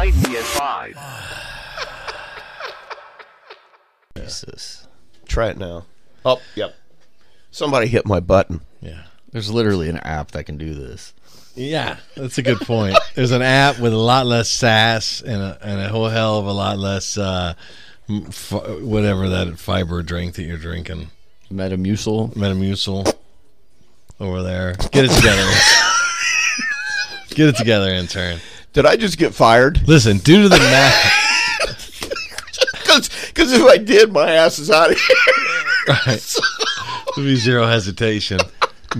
Light me at 5. Jesus. Try it now. Oh, yep. Somebody hit my button. Yeah. There's literally an app that can do this. Yeah, that's a good point. There's an app with a lot less sass and a, and a whole hell of a lot less uh, m- f- whatever that fiber drink that you're drinking. Metamucil. Metamucil over there. Get it together. Get it together, intern. Did I just get fired? Listen, due to the math. Because if I did, my ass is out of here. Right. There'll be zero hesitation.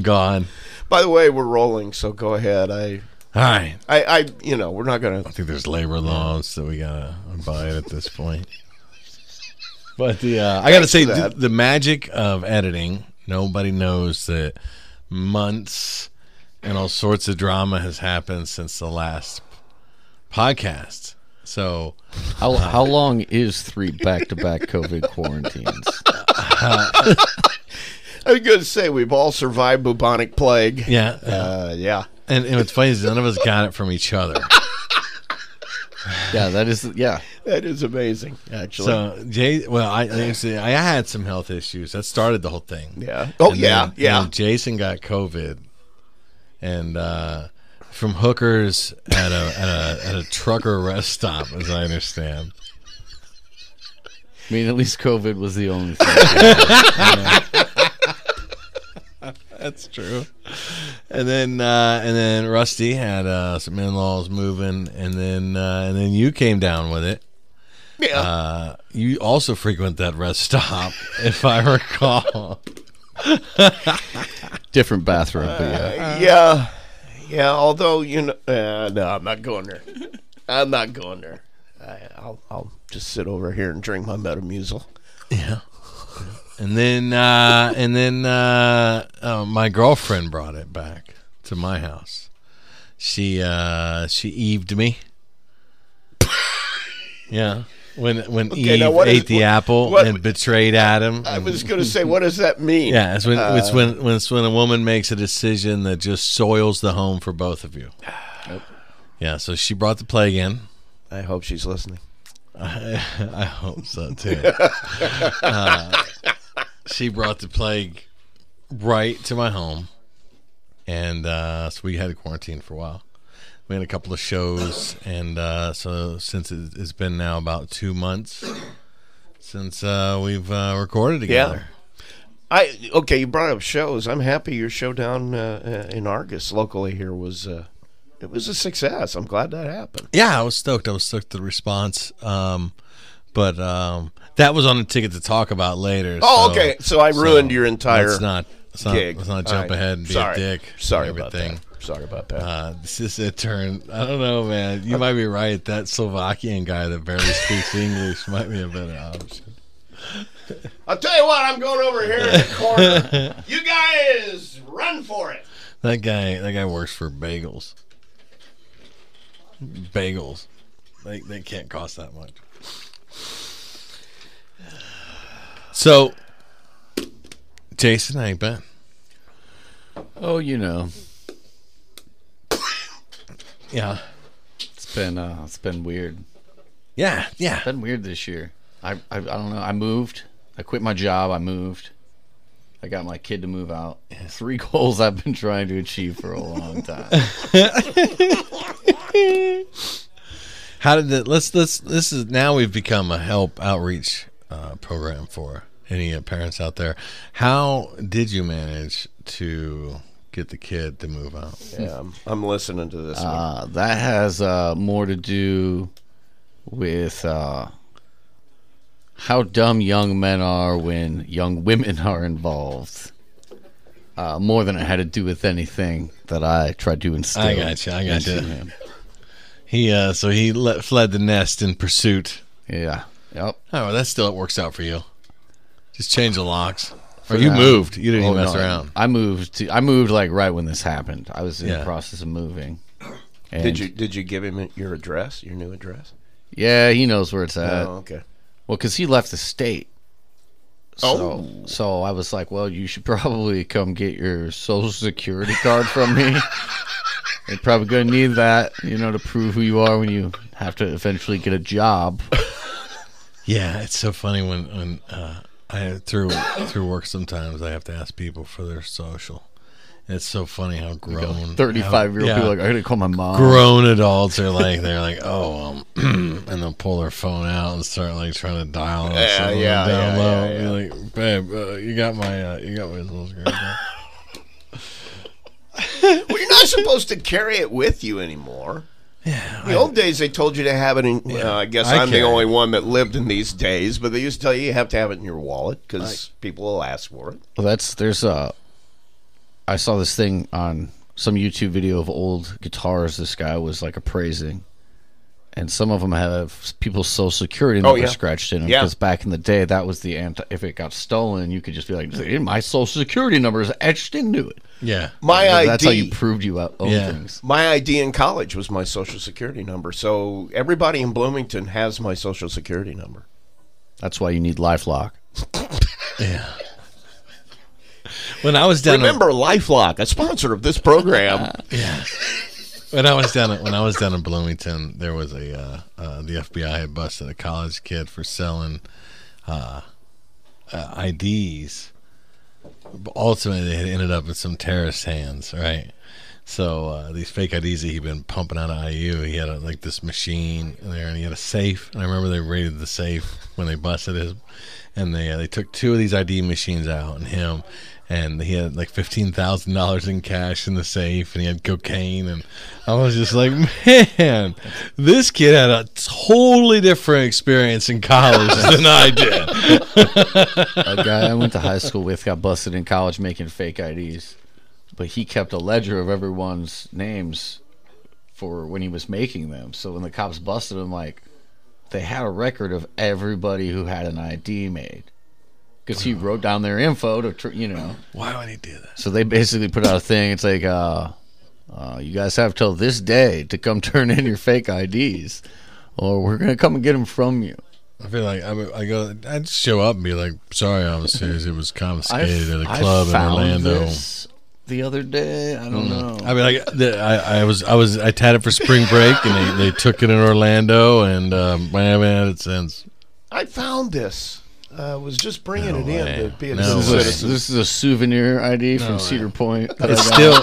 Gone. By the way, we're rolling, so go ahead. I, All right. I, I you know, we're not gonna. I think there's labor laws that we gotta abide at this point. But the uh, I gotta say the, the magic of editing. Nobody knows that months and all sorts of drama has happened since the last podcast. So How, how long is three back to back COVID quarantines? I was gonna say we've all survived bubonic plague. yeah, Uh, yeah. and, and what's funny is none of us got it from each other. Yeah, that is, yeah. That is amazing, actually. So Jay, well, I I had some health issues that started the whole thing. yeah. Oh And yeah, then- yeah. then Jason got COVID, and uh, from hookers at a at a at a trucker rest stop, as I understand. I mean, at least COVID was the only thing. That's true. And then uh, and then Rusty had uh, some in laws moving, and then uh, and then you came down with it. yeah. Uh, you also frequent that rest stop, if I recall. Different bathroom, but yeah. yeah. Yeah. Although you know, uh, no, I'm not going there. I'm not going there. I, I'll, I'll just sit over here and drink my Metamucil. Yeah. And then uh, and then uh, uh, my girlfriend brought it back to my house. She uh, she Eved me. yeah. When when Okay, Eve what ate is- the what- apple what- and betrayed Adam. I was going to say, what does that mean? yeah, it's when it's Uh, when when it's when a woman makes a decision that just soils the home for both of you. Yeah, so she brought the plague in. I hope she's listening. I, I hope so too. uh, she brought the plague right to my home, and uh, so we had to quarantine for a while. We had a couple of shows, and uh, so since it, it's been now about two months since uh, we've uh, recorded together. I okay. You brought up shows. I'm happy your show down uh, uh, in Argos locally here was uh, it was a success. I'm glad that happened. Yeah, I was stoked. I was stoked the response. Um, but um, that was on the ticket to talk about later. Oh, so- okay. So I ruined your entire Let's not. Let's not, gig. let's not jump right. ahead and be Sorry. a dick. Sorry and about that. Sorry about that. Uh, this is a turn. I don't know, man. You might be right. That Slovakian guy that barely speaks English might be a better option. I'll tell you what. I'm going over here in the corner. you guys run for it. That guy. That guy works for bagels. Bagels. They they can't cost that much. So, Jason, how you been? Oh, you know, Yeah. it's been uh, it's been weird. Yeah. Yeah. been weird this year. I, I I don't know. I moved. I quit my job. I moved. I got my kid to move out. Three goals I've been trying to achieve for a long time. How did that? Let's let's. This is now we've become a help outreach uh, program for any parents out there. How did you manage to get the kid to move out? Yeah, I'm, I'm listening to this one. Uh, that has uh, more to do with uh, how dumb young men are when young women are involved. uh, more than it had to do with anything that I tried to instill. I gotcha, I gotcha. into him. He uh, so he let, fled the nest in pursuit. Yeah. Yep. Oh, well, that still it works out for you. Just change the locks. For Or you now. moved. You didn't Oh, even mess no, around. I moved. To, I moved like right when this happened. I was in Yeah. the process of moving. And Did you did you give him your address, your new address? Yeah, he knows where it's at. oh, okay. Well, because he left the state. So, Oh. so I was like, well, you should probably come get your social security card from me. You're probably going to need that, you know, to prove who you are when you have to eventually get a job. Yeah, it's so funny when when uh, I through through work sometimes I have to ask people for their social. And it's so funny how grown 35 year old how- people are like, I got to call my mom. grown adults are like they're like oh um, and they'll pull their phone out and start like trying to dial Yeah, yeah, down yeah, low. yeah, You're like babe, uh, you got my uh, you got my social security. Well, you're not supposed to carry it with you anymore. Yeah, The old days, they told you to have it in. Uh, I guess I I am the only one that lived in these days, but they used to tell you you have to have it in your wallet because people will ask for it. Well, that's there's a. I saw this thing on some YouTube video of old guitars. This guy was like appraising, and some of them have people's social security oh, number yeah. scratched in them. Yeah. Because back in the day, that was the anti. If it got stolen, you could just be like, "My social security number is etched into it." yeah. My ID. That's how you proved you own Yeah. things. my ID in college was my social security number, so everybody in Bloomington has my social security number. That's why you need LifeLock. yeah. When I was down, Remember, LifeLock, a sponsor of this program. yeah. When I was down, at, when I was down in Bloomington, there was a uh, uh, the FBI had busted a college kid for selling uh, uh, IDs. But ultimately, they had ended up in some terrorist hands, right? So uh, these fake IDs that he'd been pumping out of IU, he had a, like this machine there, and he had a safe. And I remember they raided the safe when they busted his, and they uh, they took two of these ID machines out, and him, and he had like fifteen thousand dollars in cash in the safe, and he had cocaine, and I was just like, man, this kid had a totally different experience in college than I did. a guy I went to high school with got busted in college making fake IDs, but he kept a ledger of everyone's names for when he was making them. So when the cops busted him, like they had a record of everybody who had an ID made because he wrote down their info to, tr- you know. Why would he do that? So they basically put out a thing. It's like, uh, uh, you guys have till this day to come turn in your fake IDs, or we're gonna come and get them from you. I feel like I, would- I go. I'd show up and be like, "Sorry, officers, it was confiscated at a club in found Orlando." this the other day. I don't know. I mean, like the, I, I was, I was, I had it for spring break, and they, they took it in Orlando, and um, I haven't had it since. I found this. I was just bringing No it way. in to be a No good This is, way. a, this is a souvenir ID No from way. Cedar Point that It's I still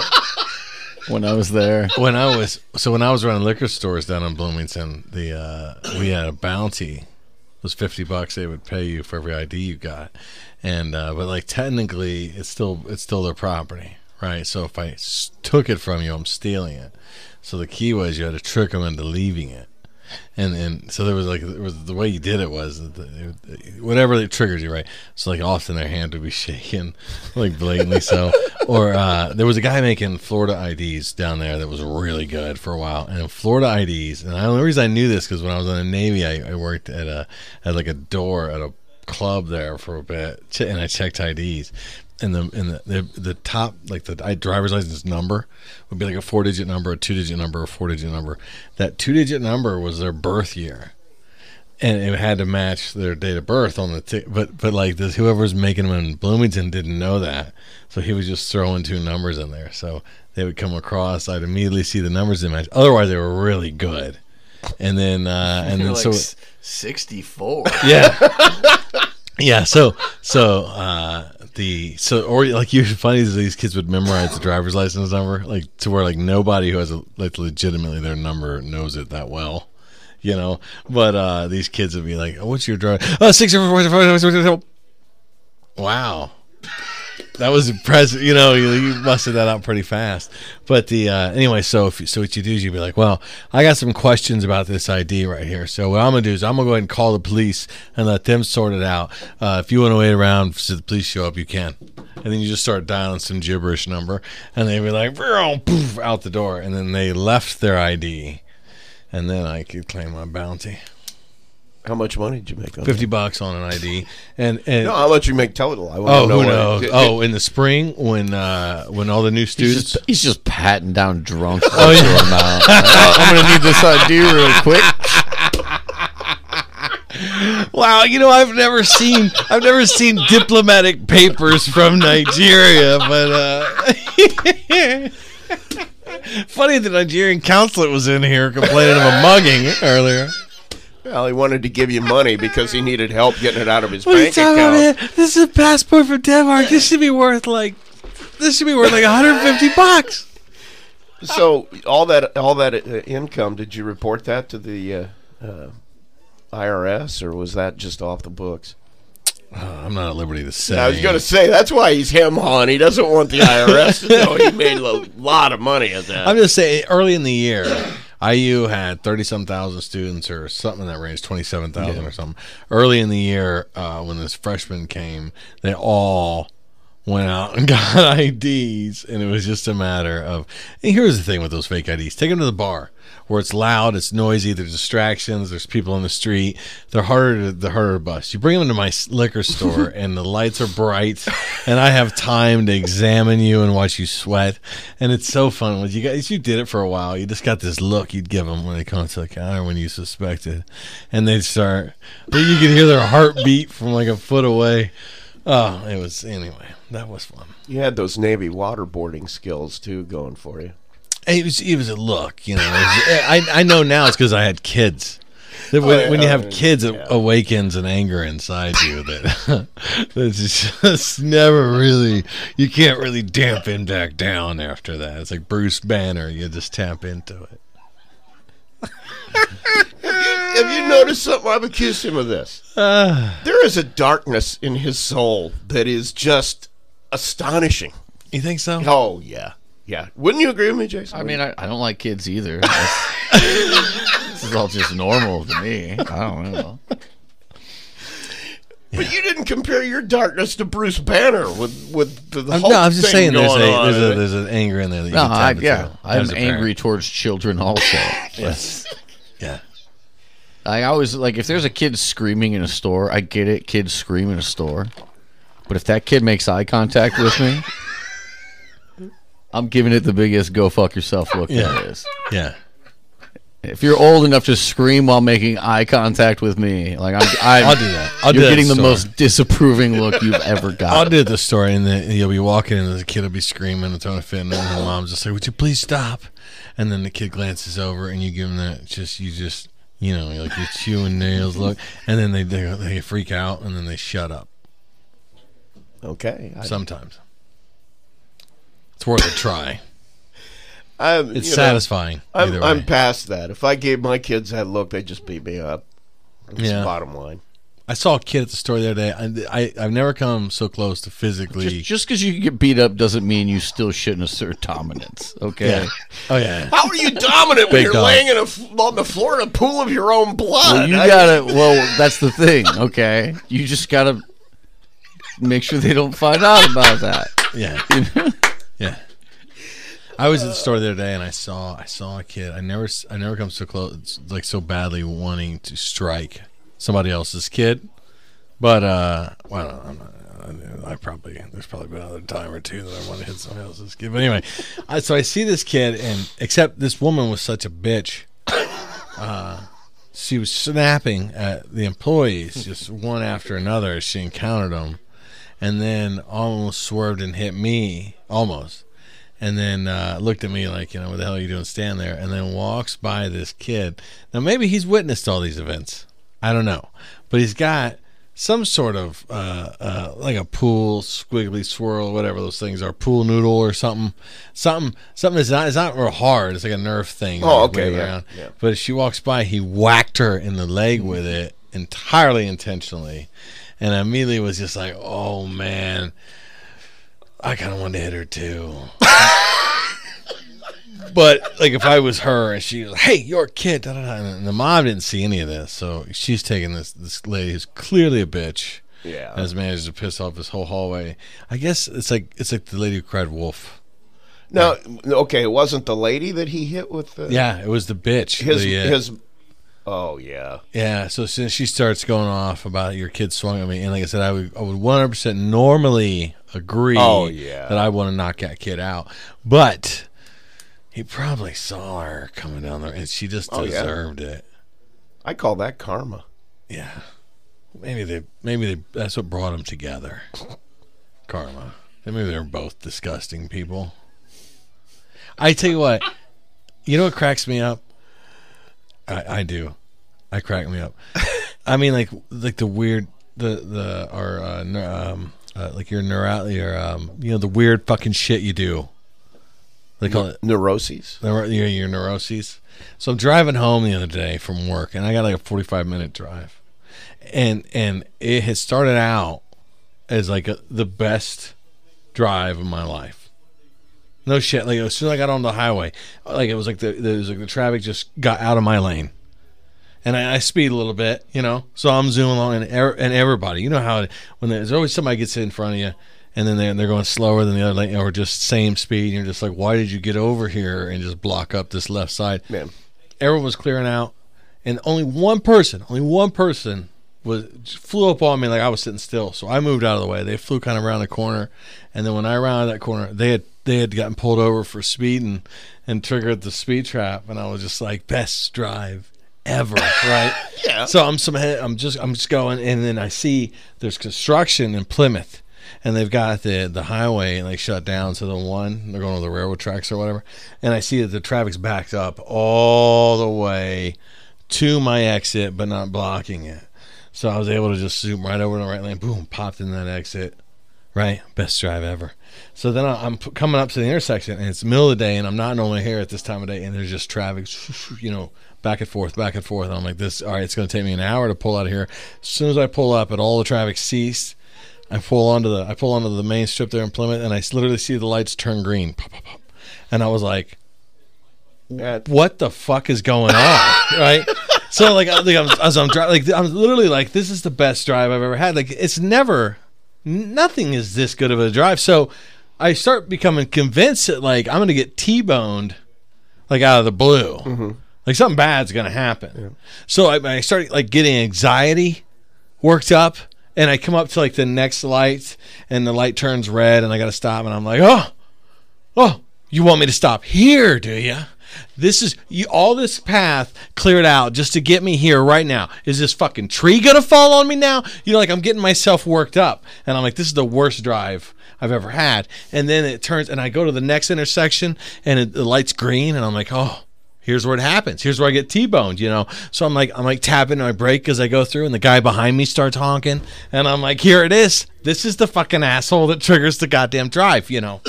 when I was there. when I was so when I was running liquor stores down in Bloomington, the uh, we had a bounty. It was fifty bucks they would pay you for every ID you got, and uh, but like technically it's still it's still their property, right? So if I s- took it from you, I'm stealing it. So the key was you had to trick them into leaving it. And and so there was like there was the way you did it was the, it- whatever it triggered you right. So like often their hand would be shaking, like blatantly so. Or uh, there was a guy making Florida IDs down there that was really good for a while. And Florida IDs, and the only reason I knew this because when I was in the Navy, I, I worked at a at like a door at a club there for a bit, and I checked IDs. And the and the, the the top like the I- driver's license number would be like a four digit number, a two digit number, a four digit number. That two digit number was their birth year, and it had to match their date of birth on the t- but but like this whoever's making them in Bloomington didn't know that, so he was just throwing two numbers in there. So they would come across, I'd immediately see the numbers in match. Otherwise, they were really good. And then uh, and then so sixty-four. yeah. Yeah, so so uh the so or like you funny is these kids would memorize the driver's license number like to where like nobody who has a like legitimately their number knows it that well, you know. But uh these kids would be like, oh, "What's your driver?" Oh, six. Wow. That was impressive. You know, you, you busted that out pretty fast. But the uh, anyway, so if so what you do is you'd be like, well, I got some questions about this ID right here. So what I'm gonna do is I'm gonna go ahead and call the police and let them sort it out. Uh, if you want to wait around so the police show up, you can. And then you just start dialing some gibberish number, and they'd be like, poof, out the door, and then they left their ID, and then I could claim my bounty, How much money did you make on fifty that? bucks on an ID, and and No, how much you make total? I want Oh, to know who what- knows? did- oh, in the spring when uh, when all the new He's students. just, he's just patting down drunks. Oh, yeah. to him out. I'm gonna need this ID real quick. Wow, you know I've never seen I've never seen diplomatic papers from Nigeria, but uh, funny the Nigerian consulate was in here complaining of a mugging earlier. Well, he wanted to give you money because he needed help getting it out of his What are you bank talking about, man? This is a passport from Denmark. This should be worth like this should be worth like 150 bucks. So all that all that uh, income, did you report that to the uh, uh, IRS, or was that just off the books? Uh, I'm not at liberty to say. I was going to say that's why he's him hawing. He doesn't want the IRS to know he made a lot of money at that. I'm just saying, early in the year, IU had thirty some thousand students or something in that range, twenty seven thousand or something. Early in the year, uh, when this freshman came, they all went out and got IDs, and it was just a matter of. And here's the thing with those fake IDs: take them to the bar where it's loud, it's noisy, there's distractions, there's people in the street. They're harder to they're harder to bust. You bring them to my liquor store, and the lights are bright, and I have time to examine you and watch you sweat, and it's so fun. When you guys, you did it for a while. You just got this look you'd give them when they come to the counter when you suspected, and they'd start. You could hear their heartbeat from like a foot away. Oh, it was anyway. That was fun. you had those Navy waterboarding skills too going for you. It was it was a look, you know. Was- eh, I I know now it's because I had kids. When, oh, yeah, when you I have mean, kids, it yeah. awakens an anger inside you that that's just never really. You can't really dampen back down after that. It's like Bruce Banner. You just tap into it. Have you noticed something? I've accused him of this. There is a darkness in his soul that is just astonishing. You think so? Oh yeah, yeah. Wouldn't you agree with me, Jason? I mean, I, I don't like kids either. That's- this is all just normal to me. I don't know. but you didn't compare your darkness to Bruce Banner with with the, the I'm, whole no, I'm just saying there's a there's a eh? there's an anger in there that you No, can I, tap yeah, into I'm as a parent. angry towards children also. Yes. Yeah. I always like if there's a kid screaming in a store, I get it. Kids scream in a store, but if that kid makes eye contact with me, I'm giving it the biggest "go fuck yourself" look Yeah. is. Yeah. If you're old enough to scream while making eye contact with me, like I'm, I'm I'll do that. I'll do you're getting the store. most disapproving look you've ever got. I'll do the story, and then you'll be walking, and the kid will be screaming and throwing a fit, and the mom's just like, "Would you please stop?" And then the kid glances over, and you give him that just you just you know like your chewing nails look, and then they they, they freak out, and then they shut up. okay. I, Sometimes it's worth a try. I'm, It's you know, satisfying. I'm, I'm past that. If I gave my kids that look, they'd just beat me up. That's Yeah. the bottom line. I saw a kid at the store the other day. I, I I've never come so close to physically. Just because you get beat up doesn't mean you still shouldn't assert dominance. Okay. yeah. Oh yeah. How are you dominant when Big you're dog. laying in a, on the floor in a pool of your own blood? Well, you I- gotta. Well, that's the thing. Okay, you just gotta make sure they don't find out about that. Yeah. yeah. I was at the store the other day and I saw I saw a kid. I never I never come so close like so badly wanting to strike somebody else's kid. But uh well I'm not, I probably there's probably been another time or two that I want to hit somebody else's kid. But anyway, I, so I see this kid and except this woman was such a bitch. Uh she was snapping at the employees just one after another as she encountered them and then almost swerved and hit me almost and then uh, looked at me like you know what the hell are you doing stand there and then walks by this kid now maybe he's witnessed all these events i don't know but he's got some sort of uh, uh, like a pool squiggly swirl whatever those things are pool noodle or something something something that's not it's not real hard it's like a nerve thing Oh, you okay, yeah, around. yeah. but as she walks by he whacked her in the leg with it entirely intentionally and I immediately was just like, "Oh man, I kind of wanted to hit her too. but like if I was her and she was, hey, you're kid, da, da, da, and the mom didn't see any of this, so she's taking this this lady who's clearly a bitch. Yeah. Has managed to piss off this whole hallway. I guess it's like it's like the lady who cried wolf. No, okay, it wasn't the lady that he hit with the Yeah, it was the bitch. his the, uh, his. Oh yeah, Yeah, so since she starts going off about your kid swung at me, and like I said, I would I would one hundred percent normally agree. Oh, yeah. that I want to knock that kid out, but he probably saw her coming down there, and she just Oh, yeah. deserved it. I call that karma. Yeah, maybe they maybe they that's what brought them together. Karma. Maybe they're both disgusting people. I tell you what, you know what cracks me up? I, I do. I crack me up. I mean, like like the weird the the or uh, um uh, like your neuro your um you know the weird fucking shit you do. They call it Neuroses. the- your, your neuroses. So I'm driving home the other day from work, and I got like a 45 minute drive, and and it had started out as like a, the best drive of my life. No shit. Like as soon as I got on the highway, like it was like the it was like the traffic just got out of my lane, and I, I speed a little bit, you know. So I'm zooming along, and er, and everybody, you know how it, when there's always somebody gets in front of you, and then they're they're going slower than the other lane, or just same speed, and you're just like, why did you get over here and just block up this left side? Man, everyone was clearing out, and only one person, only one person was flew up on me like I was sitting still. So I moved out of the way. They flew kind of around the corner, and then when I rounded that corner, they had they had gotten pulled over for speeding and triggered the speed trap, and I was just like best drive ever, right? Yeah. So I'm some I'm just I'm just going, and then I see there's construction in Plymouth. And they've got the the highway like shut down to the one they're going to the railroad tracks or whatever, and I see that the traffic's backed up all the way to my exit, but not blocking it. So I was able to just zoom right over the right lane, boom, popped in that exit. Right, best drive ever. So then I'm coming up to the intersection, and it's middle of the day, and I'm not normally here at this time of day, and there's just traffic, you know, back and forth, back and forth. And I'm like, this, all right, it's going to take me an hour to pull out of here. As soon as I pull up, and all the traffic ceased, I pull onto the, I pull onto the main strip there in Plymouth, and I literally see the lights turn green, pop, pop, pop. and I was like, what the fuck is going on? Right? So like, I- like I'm, as i'm driving like i'm literally like this is the best drive i've ever had. Like it's never nothing is this good of a drive. So i start becoming convinced that like i'm gonna get t-boned like out of the blue. Mm-hmm. Like something bad's gonna happen. So I, I start like getting anxiety worked up and i come up to like the next light and the light turns red and i gotta stop and i'm like oh Oh, you want me to stop here, do you? This is you all this path cleared out just to get me here right now. Is this fucking tree gonna fall on me now? You know, like I'm getting myself worked up, and I'm like, this is the worst drive I've ever had. And then it turns, and I go to the next intersection, and it, the light's green, and I'm like, oh, here's where it happens. Here's where I get T-boned, you know. So I'm like, I'm like tapping my brake as I go through, and the guy behind me starts honking, and I'm like, here it is. This is the fucking asshole that triggers the goddamn drive, you know.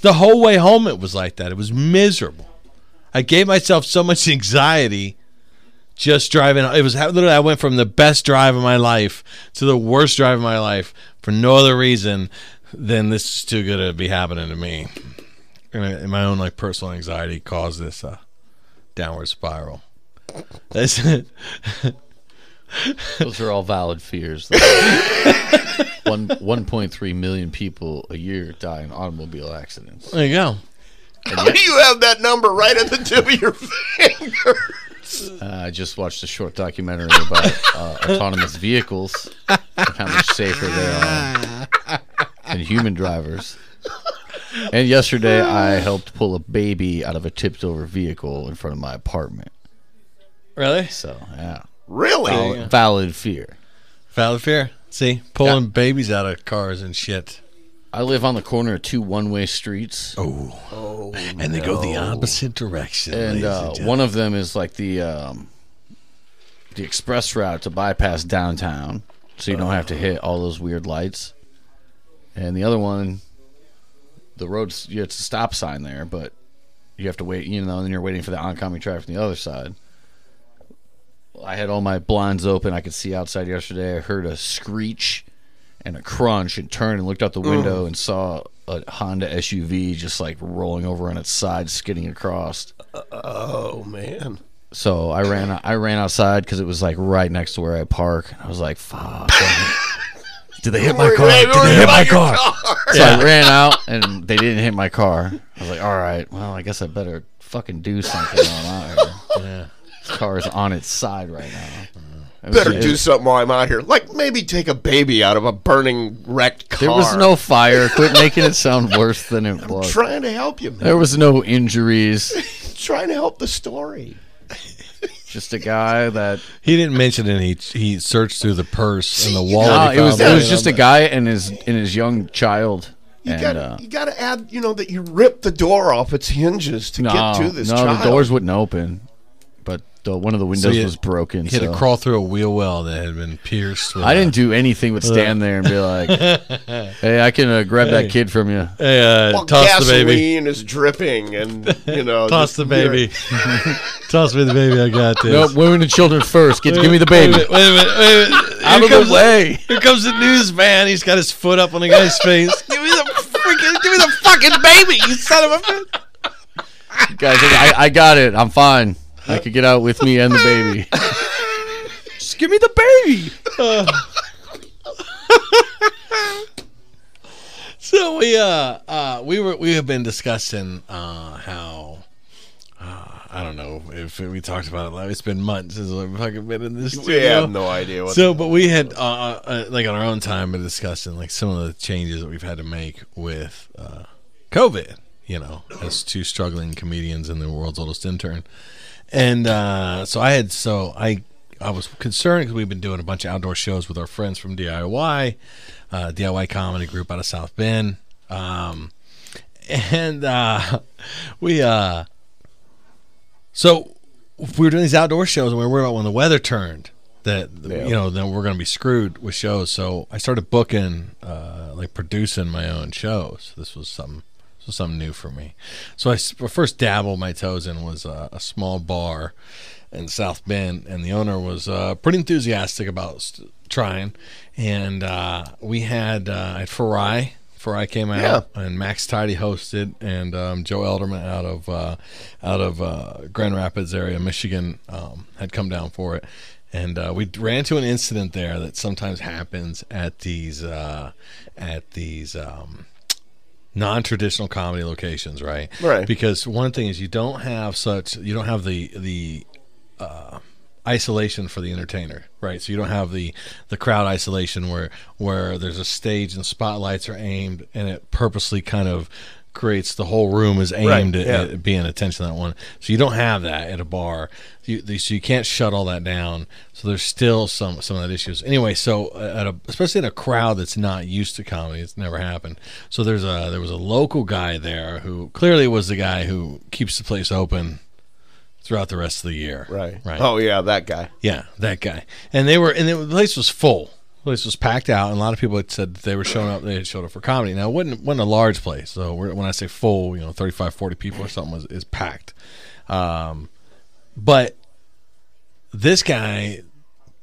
The whole way home, it was like that. It was miserable. I gave myself so much anxiety just driving. It was literally, I went from the best drive of my life to the worst drive of my life for no other reason than this is too good to be happening to me. And, my own like personal anxiety caused this uh, downward spiral. That's it. Those are all valid fears. One 1.3 million people a year die in automobile accidents. There you go. How do you have that number right at the tip of your finger? Uh, I just watched a short documentary about uh, autonomous vehicles and how much safer they are than human drivers. And yesterday, I helped pull a baby out of a tipped over vehicle in front of my apartment. Really? So, yeah. Really? Valid, valid fear. Valid fear. See, pulling babies out of cars and shit. I live on the corner of two one way streets. Oh, and they go the opposite direction. and ladies uh, gentlemen. one of them is like the um, the express route to bypass downtown, so you don't have to hit all those weird lights. And the other one, the road's yeah, it's a stop sign there, but you have to wait, you know, and then you're waiting for the oncoming traffic on the other side. I had all my blinds open. I could see outside yesterday. I heard a screech and a crunch and turned and looked out the mm. window and saw a a Honda SUV just like rolling over on its side, skidding across. Oh man. So I ran I ran outside because it was like right next to where I park. I was like, "Fuck!" Did they hit my car? Did they hit my your car? So I ran out and they didn't hit my car. I was like, "All right, well, I guess I better fucking do something while I'm out here." Yeah. This car is on its side right now. It Better it- do something while I'm out here. Like maybe take a baby out of a burning wrecked car. There was no fire. Quit making it sound worse than it was. trying to help you, man. There was no injuries. trying to help the story. Just a guy that He didn't mention it. He he searched through the purse and the wallet. no, it was it was just a guy and his and his young child. You got uh, you got to add, you know, that you ripped the door off its hinges to no, get to this no, child. the doors wouldn't open, but the, one of the windows you- was broken. He had so- to crawl through a wheel well that had been pierced. With I a- didn't do anything but stand there and be like, "Hey, I can uh, grab Hey. that kid from you." Hey, uh, Well, toss the baby. gasoline baby. is dripping, and you know, Toss just- the baby. toss me the baby. I got this. Nope, women and children first. Get, give me the Wait a baby. minute, Wait a minute. Wait a minute. Out Here of the comes way. Here comes the newsman. He's got his foot up on the guy's face. give me the freaking. Give me the fucking baby, you son of a bitch. Guys, I, I got it. I'm fine. I could get out with me and the baby. Just give me the baby. So we uh uh we were we have been discussing uh how uh, I don't know if we talked about it. like, It's been months since we've fucking been in this We studio. have no idea what. So, but we had, uh, uh, uh, like, on our own time, been discussing like some of the changes that we've had to make with uh, COVID. You know, as two struggling comedians and the world's oldest intern, and uh, so I had, so I, I was concerned because we've been doing a bunch of outdoor shows with our friends from DIY, uh, DIY comedy group out of South Bend, um, and uh, we, uh, so we were doing these outdoor shows and we were worried about when the weather turned that Yeah. you know then we're going to be screwed with shows. So i started booking uh, like producing my own shows. This was something was something new for me. So I first dabbled my toes in was uh, a small bar in south bend and the owner was uh, pretty enthusiastic about st- trying. And uh, we had uh, at Farai. Farai came out and Max Tidy hosted, and um, Joe Elderman out of uh, out of uh, Grand Rapids area, Michigan, um, had come down for it. And uh, we ran into an incident there that sometimes happens at these uh, at these um, non-traditional comedy locations, right? Right. Because one thing is you don't have such you don't have the the uh, isolation for the entertainer, right? So you don't have the the crowd isolation where where there's a stage and spotlights are aimed and it purposely kind of creates the whole room is aimed Right, at, yeah. at being attention to that one. So you don't have that at a bar. You, so you can't shut all that down. So there's still some some of that issues. Anyway, so uh, at a especially in a crowd that's not used to comedy, it's never happened. So there's a there was a local guy there who clearly was the guy who keeps the place open throughout the rest of the year. right. Right. Oh yeah, that guy. Yeah, that guy. And they were, and the place was full. Place was packed out, and a lot of people had said that they were showing up. They had showed up for comedy. Now, it wasn't wasn't a large place, so when I say full, you know, 35, 40 people or something was is packed. Um, but this guy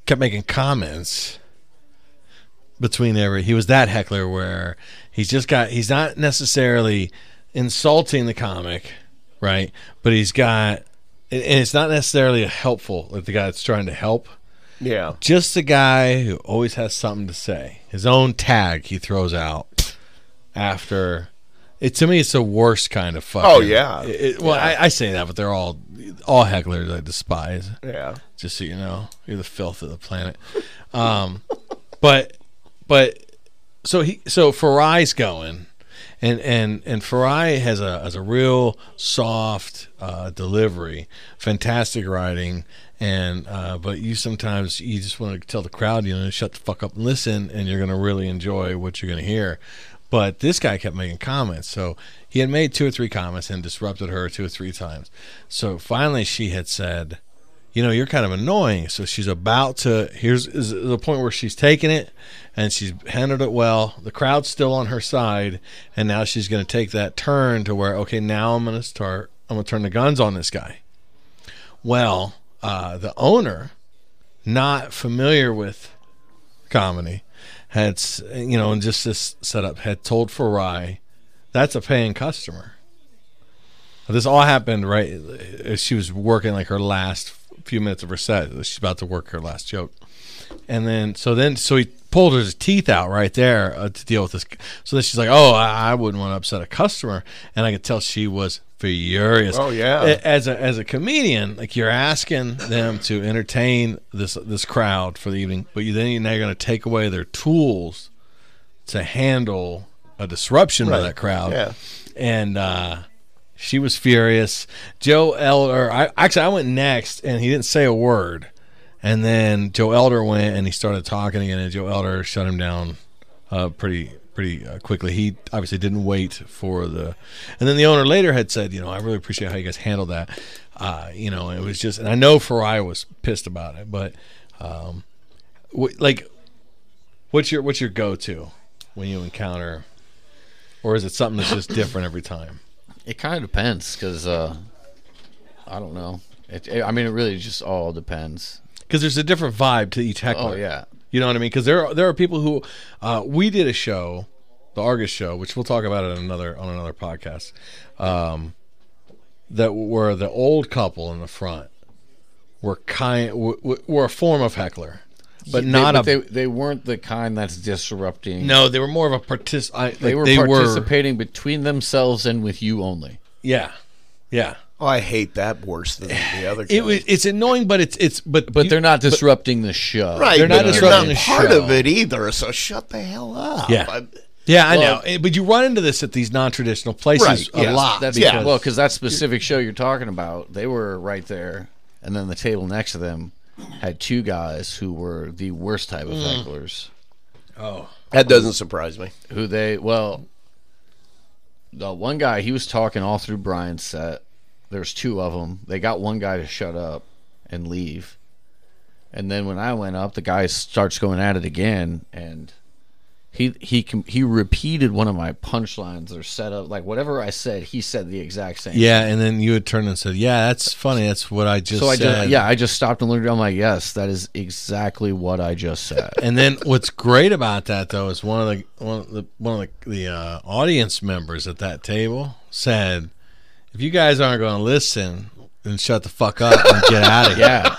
kept making comments between every. He was that heckler where he's just got. He's not necessarily insulting the comic, right? But he's got, and it's not necessarily helpful. Like the guy that's trying to help Yeah. just a guy who always has something to say. His own tag he throws out after. It to me, it's the worst kind of fucking. Oh, yeah. It- it- well, I, I say that, but they're all all hecklers I despise. Yeah. Just so you know, you're the filth of the planet. Um, but but so he so Farai's going, and and and Farai has a has a real soft uh, delivery, fantastic writing, and uh, but you sometimes you just want to tell the crowd, you know, shut the fuck up and listen, and you're gonna really enjoy what you're gonna hear. But this guy kept making comments, so he had made two or three comments and disrupted her two or three times. So finally, she had said, you know, you're kind of annoying. So she's about to. Here's the point where she's taking it, and she's handled it well. The crowd's still on her side, and now she's going to take that turn to where, okay, now I'm going to start. I'm going to turn the guns on this guy. Well, uh, the owner, not familiar with comedy, had you know, and just this setup had told Farai that's a paying customer. This all happened right as she was working like her last few minutes of her set. She's about to work her last joke, and then so then so he pulled his teeth out right there uh, to deal with this. So then she's like, "Oh, I, I wouldn't want to upset a customer," and I could tell she was furious. Oh, yeah. As a as a comedian, like you're asking them to entertain this this crowd for the evening, but you then you're now going to take away their tools to handle a disruption by that crowd Yeah. and uh, she was furious. Joe Elder, I actually I went next, and he didn't say a word. And then Joe Elder went, and he started talking again, and Joe Elder shut him down uh, pretty pretty uh, quickly. He obviously didn't wait for the, and then the owner later had said, you know, I really appreciate how you guys handled that. Uh, you know, it was just, and I know Farai was pissed about it, but um, like, what's your what's your go to when you encounter, or is it something that's just different every time? It kind of depends because uh, I don't know. It, it- I mean, it really just all depends. because there's a different vibe to each heckler. Oh yeah, you know what I mean? Because there are, there are people who uh, we did a show, the Argos show, which we'll talk about it on another on another podcast. Um, that were the old couple in the front were kind were a form of heckler, but They- not a. They, they weren't the kind that's disrupting. no, they were more of a partic. I, they like, were they participating between themselves and with you only. yeah, yeah. Oh, I hate that worse than the other. It was. It's annoying, but it's it's but But you- they're not disrupting the show. right. they're not but disrupting you're the not part show. of it either. So shut the hell up. Yeah. I'm- Yeah, I know. Eh, But you run into this at these non-traditional places Right, a yes, lot. That's Yeah. well, because that specific show you're talking about, they were right there, and then the table next to them had two guys who were the worst type of Mm. hecklers. oh, that doesn't surprise me. Who they well, the one guy he was talking all through Brian's set. There's two of them. They got one guy to shut up and leave, and then when I went up, the guy starts going at it again, and he he he repeated one of my punchlines or set up like whatever I said. He said the exact same. yeah. And then you had turned and said, "Yeah, that's funny. That's what I just So I said." just yeah, I just stopped and looked. I'm like, yes, that is exactly what I just said. And then what's great about that though is one of the one of the one of the, the uh, audience members at that table said, "If you guys aren't going to listen, then shut the fuck up and get out of here." yeah,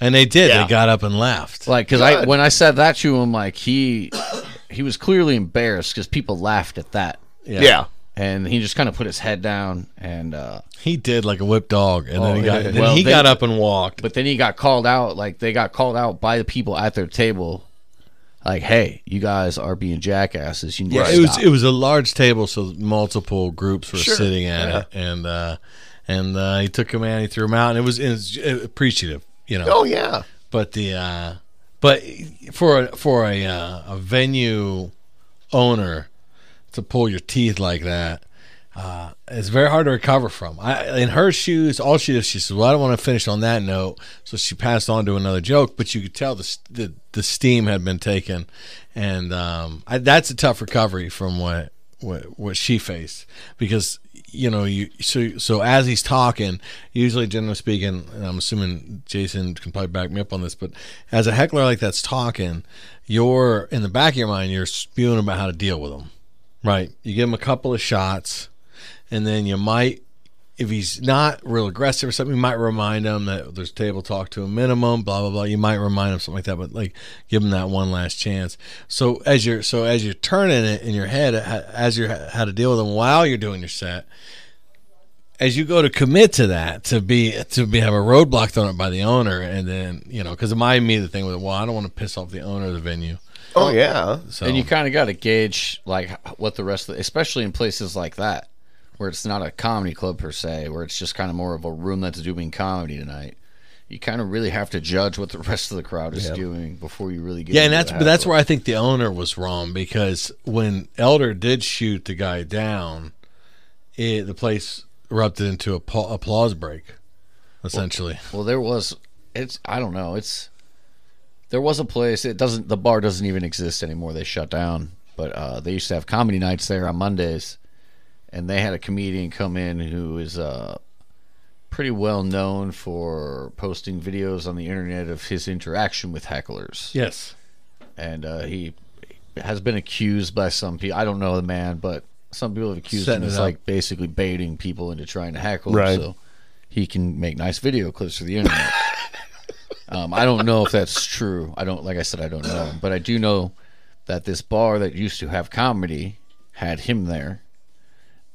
And they did. Yeah. They got up and left. like because I when I said that to him, like he he was clearly embarrassed because people laughed at that, Yeah. and he just kind of put his head down and. uh He did like a whipped dog, and then he got yeah. then Well, he they- got up and walked. But then he got called out. Like they got called out by the people at their table. Like, hey, you guys are being jackasses. You need Yeah, to it was stop." it was a large table, so multiple groups were Sure. sitting at Yeah. it, and uh, and uh, he took him out, and he threw him out, and it was, it was appreciative, you know. Oh yeah. But the uh, but for a, for a uh, a venue owner to pull your teeth like that. Uh, it's very hard to recover from. I, in her shoes, all she did, she said, "Well, I don't want to finish on that note," so she passed on to another joke. But you could tell the the, the steam had been taken, and um, I, that's a tough recovery from what what what she faced because you know you so so as he's talking, usually generally speaking, and I'm assuming Jason can probably back me up on this, but as a heckler like that's talking, you're in the back of your mind, you're spewing about how to deal with them. Right. You give him a couple of shots, and then you might, if he's not real aggressive or something, you might remind him that there's table talk to a minimum, blah blah blah. You might remind him something like that, but like give him that one last chance. So as you're so as you're turning it in your head, uh, as you're how to deal with them while you're doing your set. As you go to commit to that, to be to be have a roadblock thrown up by the owner, and then you know, because my immediate thing was, well, I don't want to piss off the owner of the venue. Oh yeah. So and you kind of got to gauge like what the rest of, the, especially in places like that, where it's not a comedy club per se, where it's just kind of more of a room that's doing comedy tonight. You kind of really have to judge what the rest of the crowd is doing before you really get. Yeah, and that's but that's where I think the owner was wrong because when Elder did shoot the guy down, it, the place erupted into a pa- applause break, essentially. Well, there was. It's. I don't know. It's. There was a place. It doesn't. The bar doesn't even exist anymore. They shut down. But uh, they used to have comedy nights there on Mondays, and they had a comedian come in who is uh, pretty well known for posting videos on the internet of his interaction with hecklers. yes. And uh, he has been accused by some people. I don't know the man, but some people have accused Setting him as like basically baiting people into trying to heckle, Right. so he can make nice video clips for the internet. um, I don't know if that's true. I don't, like I said, I don't know, but I do know that this bar that used to have comedy had him there,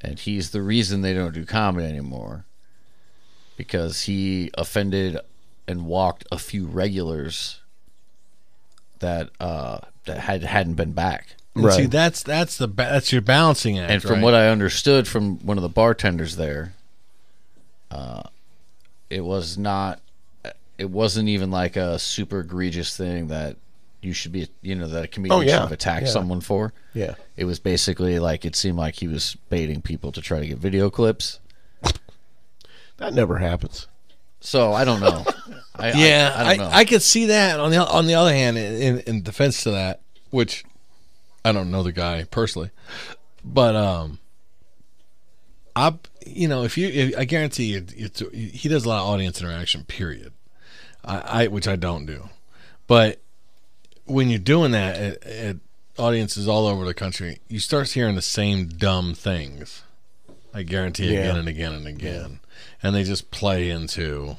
and he's the reason they don't do comedy anymore because he offended and walked a few regulars that uh that had hadn't been back. And See, Right. that's that's the ba- that's your balancing act. And from right? what I understood from one of the bartenders there, uh, it was not. It wasn't even like a super egregious thing that you should be, you know, that a comedian Oh, yeah. should have attacked Yeah. someone for. Yeah. It was basically like it seemed like he was baiting people to try to get video clips. That never happens. So I don't know. I, yeah, I, I I, don't know. I, could see that. On the on the other hand, in, in defense to that, which I don't know the guy personally, but um, I you know if you if, I guarantee you, it's, he does a lot of audience interaction. Period. I, I which I don't do, but when you're doing that at, at audiences all over the country, you start hearing the same dumb things. I guarantee Yeah. again and again and again, and they just play into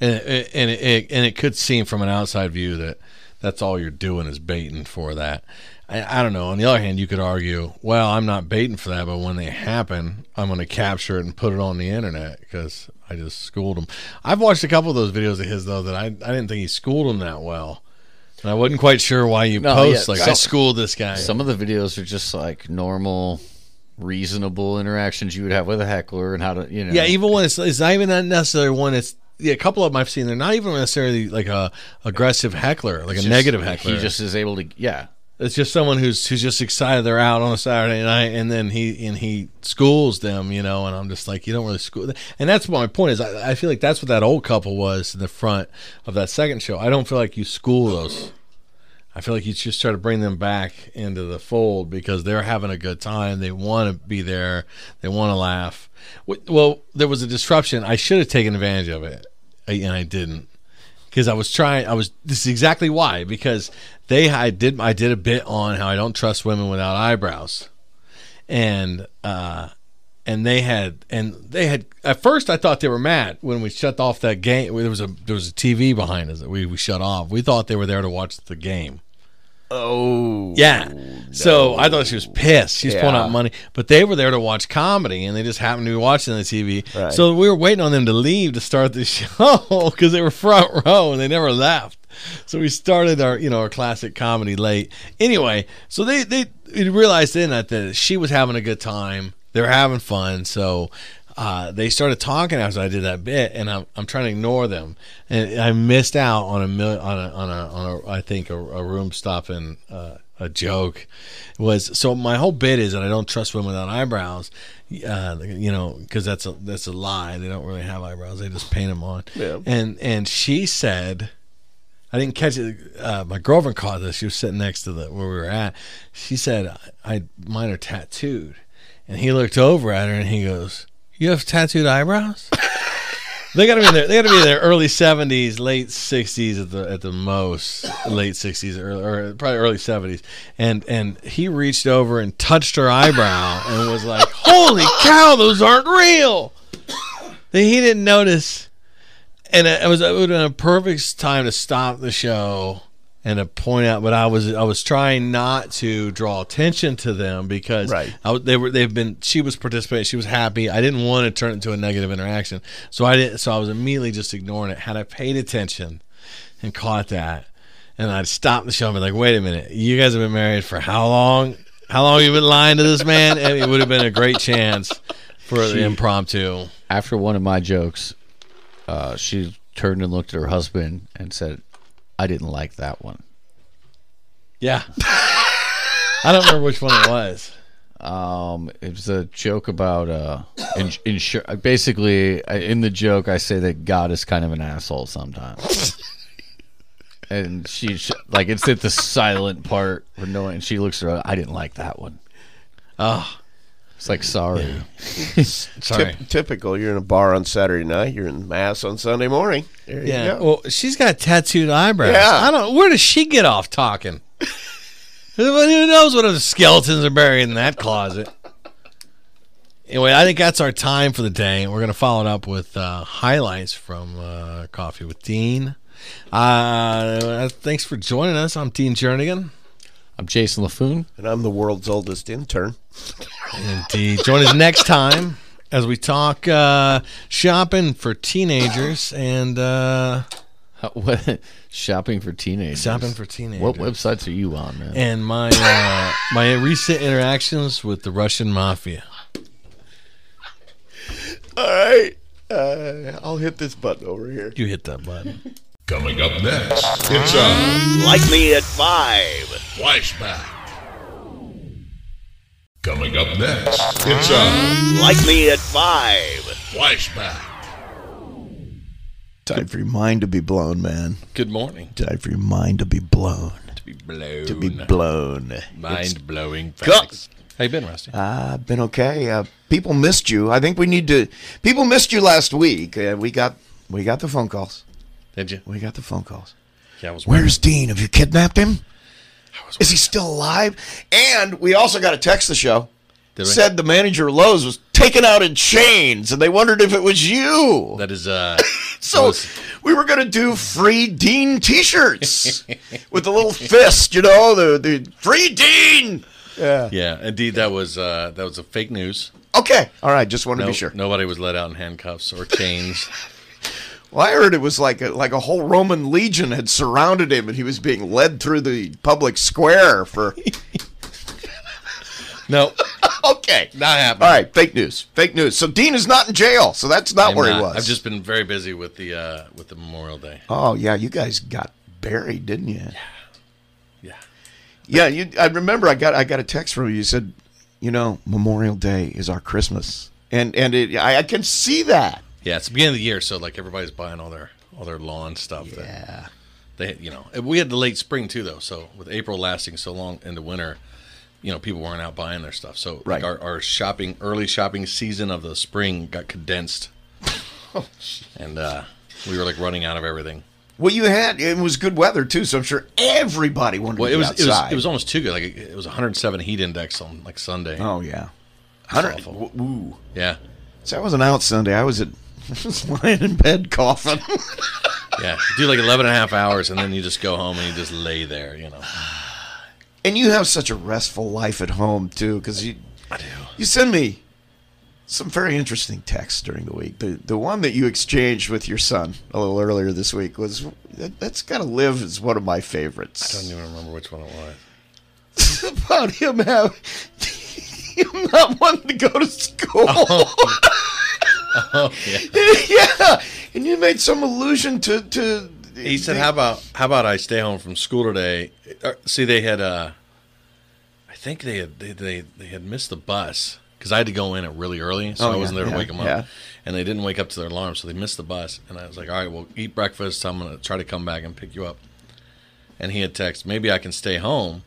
and it, and it, it and it could seem from an outside view that that's all you're doing is baiting for that. I, I don't know. On the other hand, you could argue, well, I'm not baiting for that, but when they happen, I'm going to capture it and put it on the internet because I just schooled him. I've watched a couple of those videos of his though that I I didn't think he schooled him that well, and I wasn't quite sure why you No, post yeah, like I schooled this guy. Some of the videos are just like normal, reasonable interactions you would have with a heckler and how to, you know. Yeah, even when it's it's not even that necessarily one. It's yeah, a couple of them I've seen. They're not even necessarily like a aggressive heckler, like a just- negative heckler. He just is able to, yeah. It's just someone who's who's just excited they're out on a Saturday night, and then he and he schools them, you know. And I'm just like, you don't really school, and that's my point is. I, I feel like that's what that old couple was in the front of that second show. I don't feel like you school those. I feel like you just try to bring them back into the fold because they're having a good time. They want to be there. They want to laugh. Well, there was a disruption. I should have taken advantage of it, and I didn't because I was trying. I was. This is exactly why because they. I did. I did a bit on how I don't trust women without eyebrows, and uh, and they had and they had. At first, I thought they were mad when we shut off that game. There was a there was a TV behind us that we we shut off. We thought they were there to watch the game. Oh. Yeah. So I thought she was pissed. She's pulling out money, but they were there to watch comedy, and they just happened to be watching the TV. Right. So we were waiting on them to leave to start the show because they were front row and they never left. So we started our, you know, our classic comedy late. Anyway, so they they realized then that the, she was having a good time. They were having fun. So uh, they started talking after I did that bit, and I'm, I'm trying to ignore them, and I missed out on a mil- on a on a, on a I think a, a room stopping uh, a joke was so my whole bit is that I don't trust women without eyebrows, uh, you know, because that's a that's a lie. They don't really have eyebrows; they just paint them on. Yeah. And and she said. I didn't catch it. Uh, my girlfriend caught this. She was sitting next to the where we were at. She said, "I, I mine are tattooed," and he looked over at her and he goes, "You have tattooed eyebrows?" they got to be in their they got to be in their early seventies, late sixties at the at the most, late sixties or, or probably early seventies. And and he reached over and touched her eyebrow and was like, "Holy cow, those aren't real!" That he didn't notice and it was it would have been a perfect time to stop the show and to point out. But I was I was trying not to draw attention to them because Right. I, they were they've been she was participating she was happy. I didn't want to turn it into a negative interaction, so I didn't. So I was immediately just ignoring it. Had I paid attention and caught that, and I'd stop the show and be like, "Wait a minute, you guys have been married for how long? How long have you been lying to this man?" And it would have been a great chance for the impromptu. After one of my jokes, uh, she turned and looked at her husband and said, I didn't like that one. Yeah. I don't remember which one it was. Um, it was a joke about uh, in, insur- Basically, in the joke, I say that God is kind of an asshole sometimes. and she, sh- like, it's at the silent part where no one, and she looks around. I didn't like that one. Oh, It's like, sorry. sorry. Typ- typical. You're in a bar on Saturday night. You're in mass on Sunday morning. There Yeah. you go. Well, she's got tattooed eyebrows. Yeah. I don't. Where does she get off talking? Who who knows what other skeletons are buried in that closet? Anyway, I think that's our time for the day. We're going to follow it up with uh, highlights from uh, Coffee with Dean. Uh, thanks for joining us. I'm Dean Jernigan. I'm Jason LaFoon. And I'm the world's oldest intern. Indeed. Join us next time as we talk uh, shopping for teenagers and uh, What shopping for teenagers? shopping for teenagers. What websites are you on, man? and my uh, my recent interactions with the Russian mafia. All right. Uh, I'll hit this button over here. You hit that button. Coming up next, it's a Like me at five. flashback. Coming up next, it's a Like me at five. flashback. Time for your mind to be blown, man. Good morning. Time for your mind to be blown. To be blown. To be blown. It's- Mind blowing Go- facts. How you been, Rusty? I've been okay. Uh, people missed you. I think we need to. People missed you last week. Uh, we got we got the phone calls. Did you? We got the phone calls. Yeah, I was. Where's Dean? Have you kidnapped him? Is he still alive? And we also got a text the show. Did we? Said the manager of Lowe's was taken out in chains, and they wondered if it was you. that is uh. So was- we were going to do free Dean T-shirts with the little fist, you know, the the free Dean. Yeah. Yeah, indeed, that was uh that was a fake news. Okay. All right. Just wanted No, to be sure. Nobody was let out in handcuffs or chains. Well, I heard it was like a, like a whole Roman legion had surrounded him, and he was being led through the public square for. no, okay. not happening. All right. Fake news. Fake news. So Dean is not in jail. So that's not I'm where he was. I've just been very busy with the uh with the Memorial Day. Oh yeah, you guys got buried, didn't you? Yeah. Yeah, you. I remember. I got. I got a text from you. You said, you know, Memorial Day is our Christmas, and and it. I, I can see that. Yeah, it's the beginning of the year, so like everybody's buying all their all their lawn stuff. that Yeah. They, you know, we had the late spring too, though. So with April lasting so long into winter, you know, people weren't out buying their stuff. So like, our, our shopping, early shopping season of the spring got condensed, and uh, we were like running out of everything. Well, you had. It was good weather too, so I'm sure everybody wanted Well, to it was it was outside. it was almost too good. Like it, was 107 heat index on like Sunday. Oh yeah. Hundred. Ooh. Yeah, So I wasn't out Sunday. I was at. Was lying in bed coughing. yeah. You do like 11 and a half hours, and then you just go home and you just lay there. You know. and you have such a restful life at home too, because you I do. you send me some very interesting texts during the week. The the one that you exchanged with your son a little earlier this week was that, that's got to live as one of my favorites. I don't even remember which one it was. about him having him not wanting to go to school. Oh yeah. yeah, and you made some allusion to to. He said, "How about how about I stay home from school today?" Uh, See, they had, uh, I think they had they they, they had missed the bus because I had to go in it really early, so Oh, I yeah, wasn't there to yeah, wake them up, yeah. and they didn't wake up to their alarm, so they missed the bus. And I was like, "All right, well, eat breakfast. I'm gonna try to come back and pick you up." And he had texted, "Maybe I can stay home."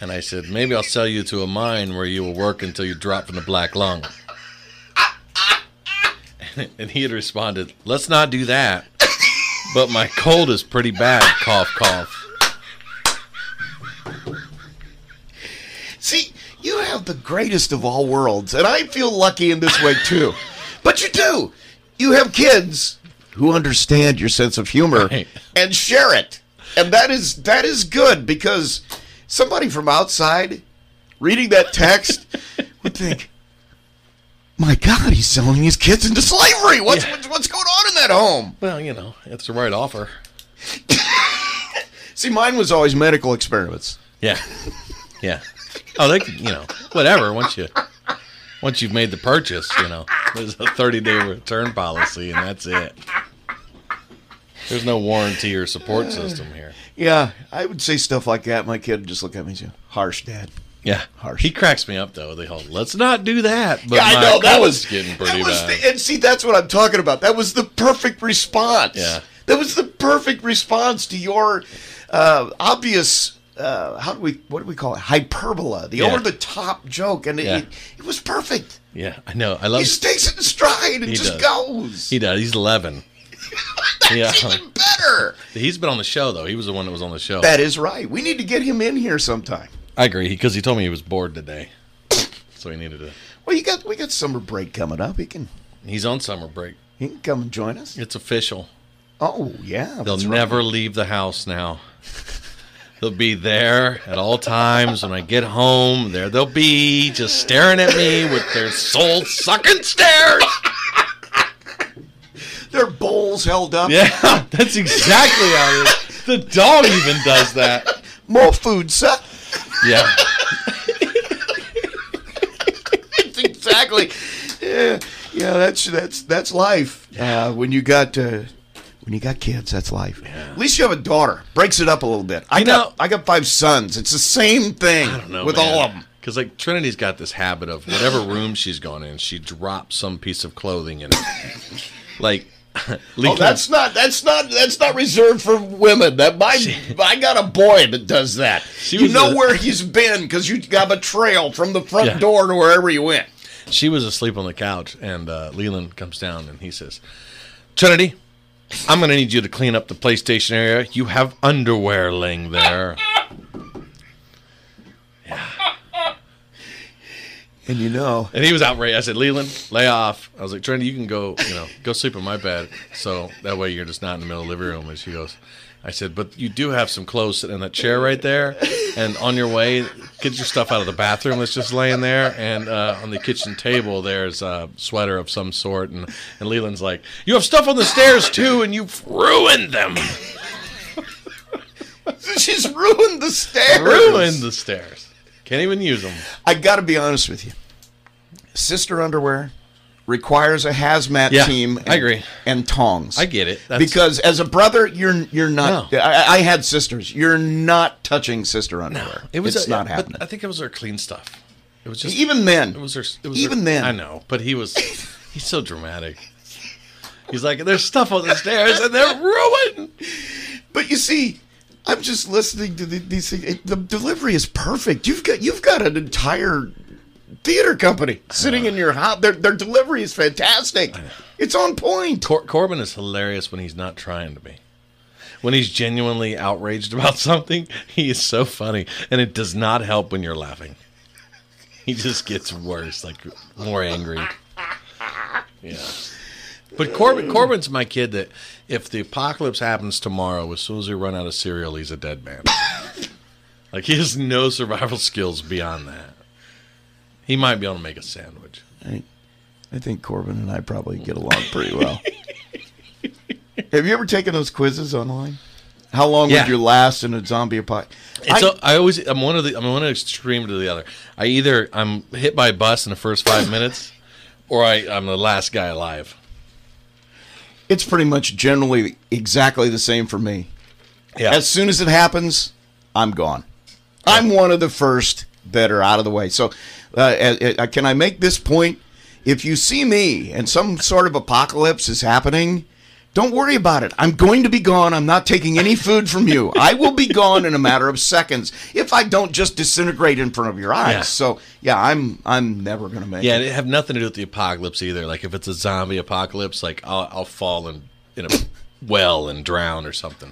And I said, "Maybe I'll sell you to a mine where you will work until you drop from the black lung." and he had responded, "Let's not do that." But my cold is pretty bad. Cough, cough. See, you have the greatest of all worlds, and I feel lucky in this way too. but you do. You have kids who understand your sense of humor Right. and share it, and that is that is good because somebody from outside reading that text would think. My God, he's selling his kids into slavery. What's, Yeah. what's what's going on in that home? Well, you know, it's the right offer. See, mine was always medical experiments. Yeah, yeah. Oh, they, you know, whatever. Once you, once you've made the purchase, you know, there's a 30 day return policy, and that's it. There's no warranty or support system here. Yeah, I would say stuff like that. My kid would just look at me and say, "Harsh, Dad." Yeah, Harsh. He cracks me up though. They whole let's not do that. But Yeah, I know that was getting pretty was bad. the- and see, that's what I'm talking about. That was the perfect response. Yeah. that was the perfect response to your uh, obvious. Uh, how do we? What do we call it? Hyperbola, the Yeah. over the top joke, and Yeah. it, it was perfect. yeah, I know. I love. He takes it in stride and He just does. goes. He does. He's 11. yeah, Even better. he's been on the show though. He was the one that was on the show. That is right. We need to get him in here sometime. I agree because he told me he was bored today, so he needed to. Well, you got we got summer break coming up. He can He's on summer break. he can come and join us. It's official. Oh yeah, They'll that's right. never leave the house now. They'll be there at all times. When I get home, there they'll be, just staring at me with their soul sucking stares. Their bowls held up. Yeah, that's exactly how it is. The dog even does that. More food, sir. Yeah. Exactly. Yeah, yeah. That's that's that's life. Uh, when you got uh, when you got kids, that's life. At least you have a daughter. Breaks it up a little bit. I You got know- I got five sons. It's the same thing I don't know, with man. all of them. Because like Trinity's got this habit of whatever room she's gone in, she drops some piece of clothing in it. Like, Oh, that's not that's not that's not reserved for women. That my I got a boy that does that. She you know a- where he's been because you got a trail from the front Yeah. door to wherever you went. she was asleep on the couch, and uh, Leland comes down and he says, "Trinity, I'm going to need you to clean up the PlayStation area. You have underwear laying there." And you know, And he was outraged. I said, "Leland, lay off." I was like, "Trinity, you can go, you know, go sleep in my bed, so that way you're just not in the middle of the living room." And she goes. I said, but you do have some clothes sitting in that chair right there, and on your way, get your stuff out of the bathroom that's just laying there, and uh, on the kitchen table there's a sweater of some sort, and, and Leland's like, you have stuff on the stairs too, and you've ruined them, she's ruined the stairs. ruined the stairs, can't even use them. I got to be honest with you. Sister underwear requires a hazmat Yeah, team. I agree. And tongs. I get it That's, because as a brother, you're you're not. No. I, I had sisters. You're not touching sister underwear. No, it was it's a- not but happening. I think it was her clean stuff. It was just Even then, It was her. It was Even her- then. I know, but he was. He's so dramatic. He's like, there's stuff on the stairs and they're ruined. But you see, I'm just listening to the, these things. It- The delivery is perfect. You've got you've got an entire theater company sitting in your house. Their their delivery is fantastic. It's on point. Cor- Corbin is hilarious when he's not trying to be. When he's genuinely outraged about something, he is so funny, and it does not help when you're laughing. He just gets worse, like more angry. Yeah. But Corbin, Corbin's my kid that if the apocalypse happens tomorrow, as soon as we run out of cereal, he's a dead man. like he has no survival skills beyond that. He might be able to make a sandwich. I, I think Corbin and I probably get along pretty well. Have you ever taken those quizzes online? How long Yeah. would you last in a zombie apocalypse? I, I always I'm one of the I'm one extreme to the other. I either I'm hit by a bus in the first five minutes, or I I'm the last guy alive. It's pretty much generally exactly the same for me. Yeah, As soon as it happens, I'm gone. I'm one of the first that are out of the way. So, uh, uh, uh, can I make this point? If you see me and some sort of apocalypse is happening, don't worry about it. I'm going to be gone. I'm not taking any food from you. I will be gone in a matter of seconds if I don't just disintegrate in front of your eyes. Yeah. So, yeah, I'm I'm never going to make yeah. it. It have nothing to do with the apocalypse either. Like if it's a zombie apocalypse, like I'll I'll fall in in a well and drown or something.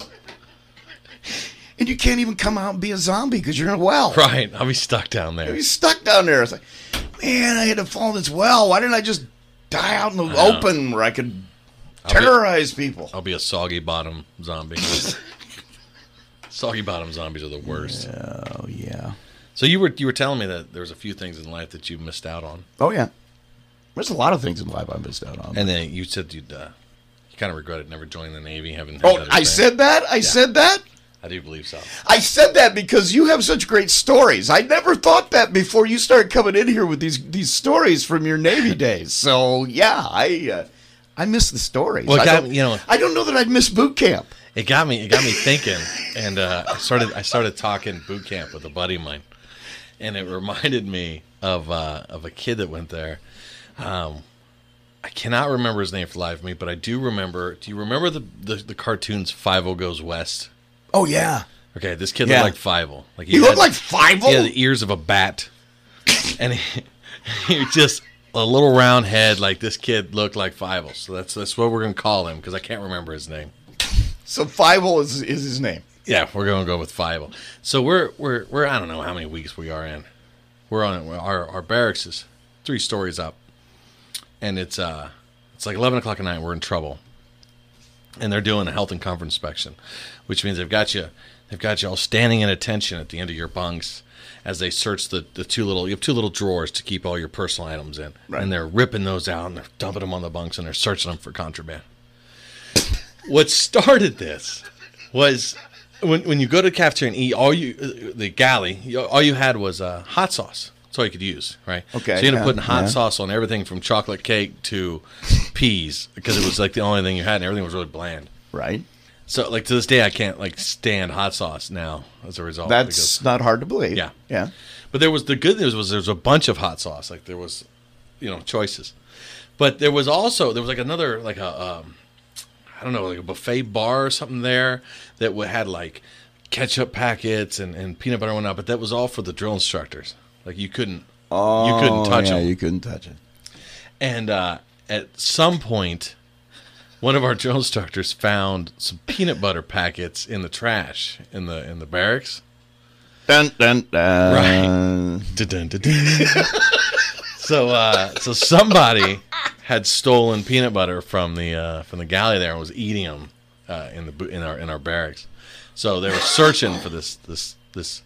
And you can't even come out and be a zombie because you're in a well. Right, I'll be stuck down there. You're stuck down there. It's like, man, I had to fall in this well. Why didn't I just die out in the open where I could be- terrorize people? I'll be a soggy bottom zombie. soggy bottom zombies are the worst. Oh yeah. So you were you were telling me that there was a few things in life that you missed out on, Oh yeah. There's a lot of things in life I missed out on. and then you said you'd uh, you kind of regretted never joining the Navy, having. oh, I said that. I said that. I do believe so. I said that because you have such great stories. I never thought that before you started coming in here with these these stories from your Navy days. So yeah, I uh, I miss the stories. Well, got- don't, you know- I don't know that I'd miss boot camp. It got me. It got me thinking, and uh, I started. I started talking boot camp with a buddy of mine, and it reminded me of uh, of a kid that went there. Um, I cannot remember his name for life of me, but I do remember. Do you remember the the, the cartoons Fievel Goes West? Oh yeah. Okay, this kid Yeah. looked like Fievel. Like He looked had- like five. He had the ears of a bat, and he, he just a little round head. Like this kid looked like Fievel. So that's that's what we're gonna call him because I can't remember his name. So five is is his name. Yeah, we're gonna go with five. So we're we're we're I don't know how many weeks we are in. We're on our our barracks is three stories up, and it's uh, it's like eleven o'clock at night. We're in trouble, and they're doing a health and comfort inspection, which means they've got you, they've got you all standing in attention at the end of your bunks as they search the, the two little you have two little drawers to keep all your personal items in, Right. and they're ripping those out and they're dumping them on the bunks and they're searching them for contraband. what started this was when when you go to the cafeteria and eat, all you uh, the galley, you, all you had was uh, hot sauce. That's all you could use, right? Okay, So you ended up yeah, putting hot yeah. sauce on everything from chocolate cake to peas because it was like the only thing you had, and everything was really bland. Right. So like to this day, I can't like stand hot sauce now as a result. That's because- not hard to believe. Yeah. Yeah. but there was the good news was there was a bunch of hot sauce. Like there was, you know, choices. But there was also there was like another like a um, I don't know like a buffet bar or something there that had like ketchup packets and, and peanut butter and whatnot. But that was all for the drill instructors. Like you couldn't oh, you couldn't touch Oh, yeah, them. You couldn't touch it. And uh, at some point, one of our drill instructors found some peanut butter packets in the trash in the in the barracks. Dun dun dun. Dun, dun, dun, dun. so uh, so somebody had stolen peanut butter from the uh, from the galley there and was eating them uh, in the in our in our barracks. So they were searching for this this this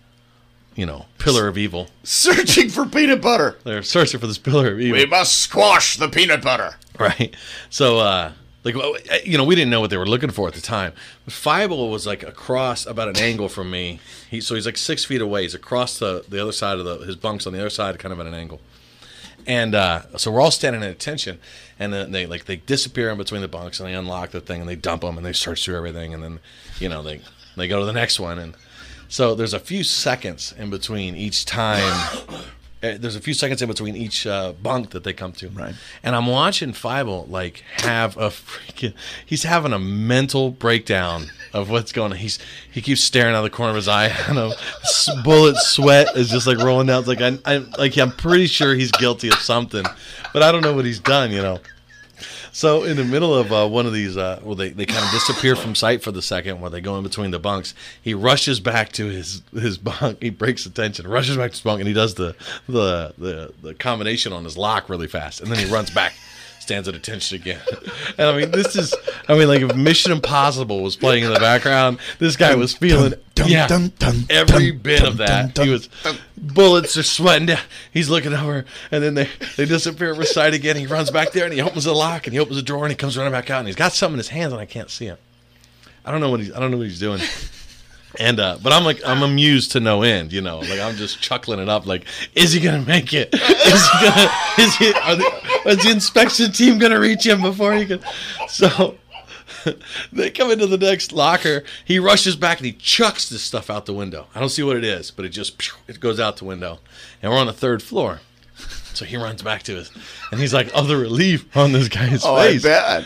you know pillar of evil. Searching for peanut butter. They're searching for this pillar of evil. We must squash the peanut butter. right? So, uh, like, you know, we didn't know what they were looking for at the time. But Fievel was like across about an angle from me. He so he's like six feet away. He's across the the other side of the his bunks on the other side, kind of at an angle. And uh, so we're all standing at attention, and then they like they disappear in between the bunks, and they unlock the thing, and they dump them, and they search through everything, and then you know they they go to the next one, and so there's a few seconds in between each time. Uh, There's a few seconds in between each uh, bunk that they come to, Right. And I'm watching Fievel like have a freaking. He's having a mental breakdown of what's going on. He's he keeps staring out of the corner of his eye. I know bullet sweat is just like rolling down. It's like I, I like I'm pretty sure he's guilty of something, but I don't know what he's done. You know. So in the middle of uh, one of these, uh, well, they, they kind of disappear from sight for the second while they go in between the bunks. He rushes back to his his bunk. He breaks the tension, rushes back to his bunk, and he does the the the, the combination on his lock really fast, and then he runs back. Stands at attention again, and I mean, this is, I mean, like if Mission Impossible was playing in the background, this guy was feeling, dun, yeah, dun, dun, every bit of that. he was, bullets are sweating down. He's looking over, and then they, they disappear at sight again. He runs back there and he opens the lock and he opens the drawer and he comes running back out and he's got something in his hands and I can't see it. I don't know what he's I don't know what he's doing. And uh, but I'm like I'm amused to no end, you know. Like I'm just chuckling it up. Like, is he gonna make it? Is he gonna? Is he? Are the, is the inspection team gonna reach him before he can? So they come into the next locker. He rushes back and he chucks this stuff out the window. I don't see what it is, but it just it goes out the window, and we're on the third floor. So he runs back to us, and he's like, "Oh, the relief on this guy's Oh, face!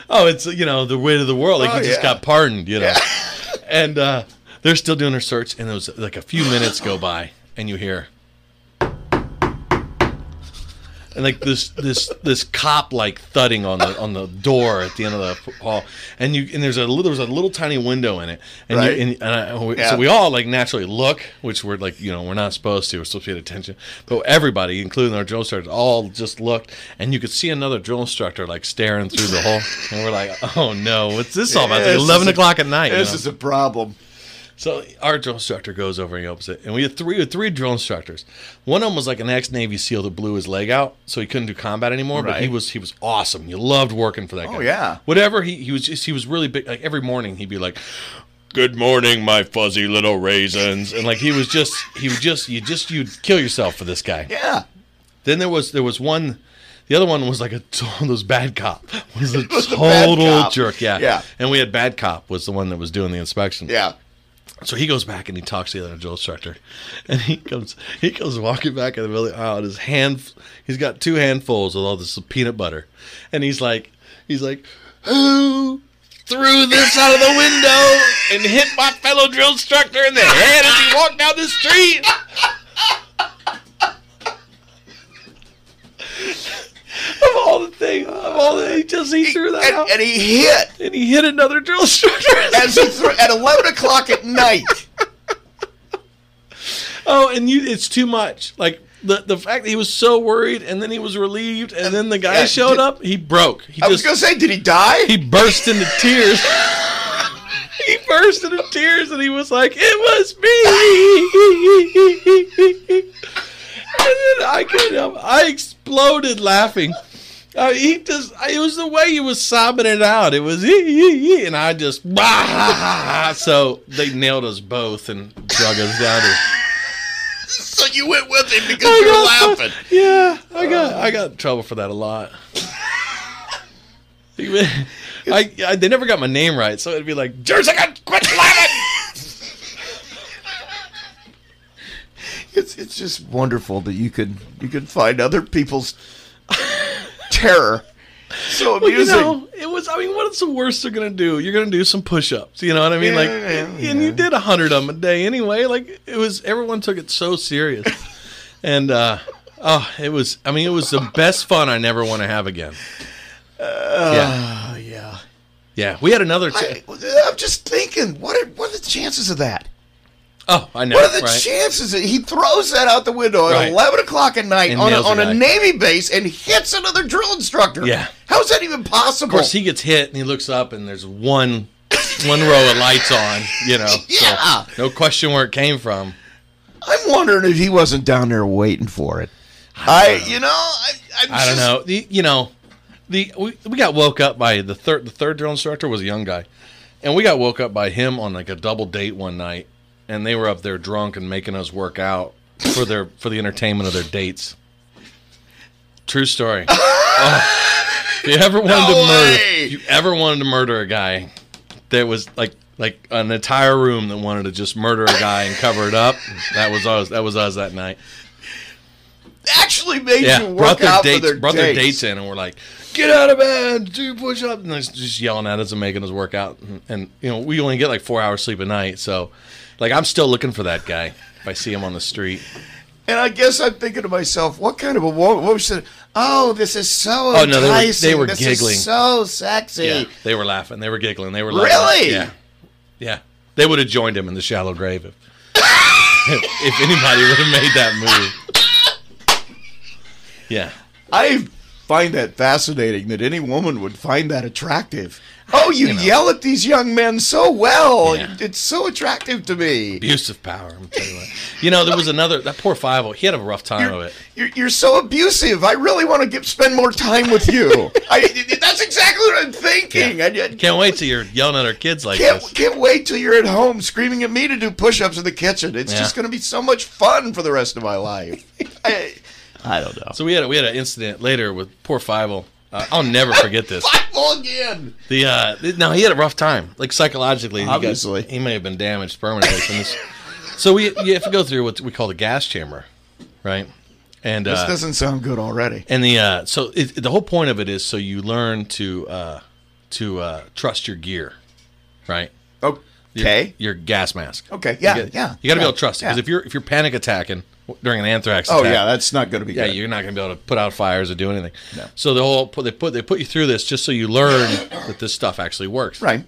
Oh, it's you know the weight of the world. Like Oh, he just yeah. got pardoned, you know." And uh, they're still doing their search, and was like a few minutes go by, and you hear. And like this, this, this cop like thudding on the on the door at the end of the hall, and you and there's a little, there's a little tiny window in it, and, Right. you, and, and I, we- Yeah. so we all like naturally look, which we're like you know we're not supposed to, we're supposed to pay attention, but everybody, including our drill instructors, all just looked, and you could see another drill instructor like staring through the hole, and we're like, oh no, what's this all about? It's like eleven o'clock at night. you This know? is a problem. So our drill instructor goes over and he opens it, and we had three we had three drill instructors. One of them was like an ex Navy SEAL that blew his leg out, so he couldn't do combat anymore. But he was he was awesome. You loved working for that guy. Oh, yeah. Whatever he he was just he was really big. Like every morning he'd be like, "Good morning, my fuzzy little raisins," and like he was just he would just you just you'd kill yourself for this guy. Yeah. Then there was there was one. The other one was like a those bad cop was a was total jerk. Yeah, Yeah. And we had bad cop was the one that was doing the inspection. Yeah. So he goes back and he talks to the other drill instructor, and he comes he comes walking back in the building out. and his hand he's got two handfuls of all this peanut butter, and he's like he's like who threw this out of the window and hit my fellow drill instructor in the head as he walked down the street. Of all the things, of all the he just he threw that out And, and he hit and he hit another drill instructor. as he threw at eleven o'clock at night. Oh, and you it's too much. Like the the fact that he was so worried, and then he was relieved, and then the guy yeah, showed did- up. He broke. He I was gonna say, did he die? he burst into tears. he burst into tears, and he was like, "It was me." and then I couldn't. I exploded laughing. Uh, he just, it was the way he was sobbing it out. It was, and I just, so they nailed us both and drug us down to so you went with him because you were laughing. Yeah, I got I got in trouble for that a lot. I, I they never got my name right, so it'd be like Jersey, quit laughing. It's it's just wonderful that you could you could find other people's terror so Well, you amusing. know, it was. I mean, what's the worst they're gonna do? You're gonna do some push-ups. You know what I mean? Yeah, like, yeah, and you did a hundred of them a day anyway. Like, it was. Everyone took it so serious, and uh, oh, it was. I mean, it was the best fun I never want to have again. yeah, Oh yeah. yeah. We had another. Ch- I, I'm just thinking, what are what are the chances of that? Oh, I know. What are the right? chances that he throws that out the window at Right. 11 o'clock at night And on, a, on a. Navy base and hits another drill instructor? Yeah. How's that even possible? Of course, he gets hit and he looks up and there's one one row of lights on. You know, Yeah. so no question where it came from. I'm wondering if he wasn't down there waiting for it. I, you know, I, I'm I don't know. The, you know, the we, we got woke up by the third the third drill instructor was a young guy, and we got woke up by him on like a double date one night, and they were up there drunk and making us work out for their for the entertainment of their dates. True story. Oh, if you ever wanted to No murder, way! if you ever wanted to murder a guy, there was like like an entire room that wanted to just murder a guy and cover it up. That was us. That was us that night Actually made yeah, you brought work their out dates, for their brought dates. their dates in, and we're like, "Get out of bed, do push up," and they're just yelling at us and making us work out. And, and you know, we only get like four hours sleep a night, so like I'm still looking for that guy if I see him on the street. And I guess I'm thinking to myself, what kind of a woman? What was it? Oh, this is so Oh, no, they were- they were this giggling. Is so sexy. Yeah, they were laughing, they were giggling, they were laughing. Really? Yeah, yeah. They would have joined him in the shallow grave if if anybody would have made that move. Yeah. I find that fascinating that any woman would find that attractive. Oh, you, You know. yell at these young men so well. Yeah. It's so attractive to me. Abuse of power. I'm telling you what. You know, there was another that poor five. He had a rough time of You're, it. you're, you're so abusive. I really want to get, spend more time with you. I, that's exactly what I'm thinking. I, I Can't wait till you're yelling at our kids like can't, this. can't wait till you're at home screaming at me to do push-ups in the kitchen. It's Yeah. just going to be so much fun for the rest of my life. I, I don't know. So we had a, we had an incident later with poor Fievel. Uh, I'll never forget this. Five again. The uh, th- no, he had a rough time, like psychologically. he got- Obviously. he, may have been damaged permanently from this. So we you have to go through what we call the gas chamber, right? And This uh, doesn't sound good already. and the uh, so it, the whole point of it is so you learn to uh, to uh, trust your gear, right? Your- Okay. Your, gas mask. Okay. Yeah. You got, yeah. You got to yeah, be able to trust it because yeah. if you're if you're panic attacking during an anthrax Oh attack, yeah, that's not going to be yeah, good. you're not going to be able to put out fires or do anything. No. So the whole they put they put you through this just so you learn that this stuff actually works. right.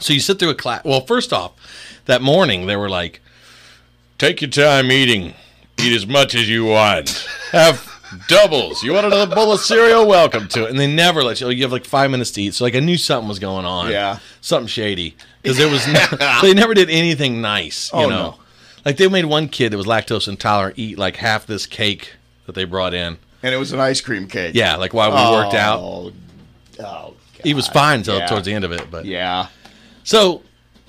So you sit through a class. Well, first off, that morning they were like, "Take your time eating. Eat as much as you want. Have doubles. You want another bowl of cereal? Welcome to it." And they never let you. You have like five minutes to eat. So like I knew something was going on. Yeah. something shady because there was. No, they never did anything nice. You Oh, know, no. Like they made one kid that was lactose intolerant eat like half this cake that they brought in. And it was an ice cream cake. Yeah, like while we worked out. Oh, oh He was fine until Yeah. towards the end of it, but yeah. So,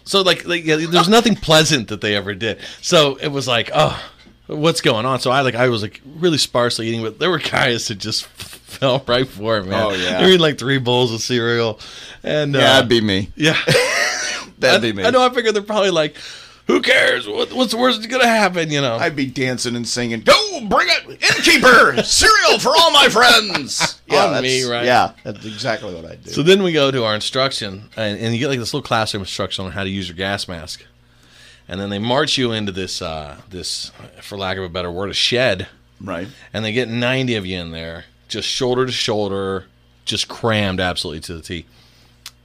so like, like yeah, there's nothing pleasant that they ever did. So it was like, oh, what's going on? So I like, I was like really sparsely eating, but there were guys that just fell right for it, man. Oh, yeah. they were like three bowls of cereal, and Yeah, uh, that'd be me. yeah. That'd I, be me. I know. I figured they're probably like, who cares? What, what's the worst that's gonna happen? You know. I'd be dancing and singing, "Go bring it, innkeeper, cereal for all my friends." On that's- me, right? Yeah, that's exactly what I'd do. So then we go to our instruction, and, and you get like this little classroom instruction on how to use your gas mask, and then they march you into this, uh, this, for lack of a better word, a shed, right. and they get 90 of you in there, just shoulder to shoulder, just crammed absolutely to the T.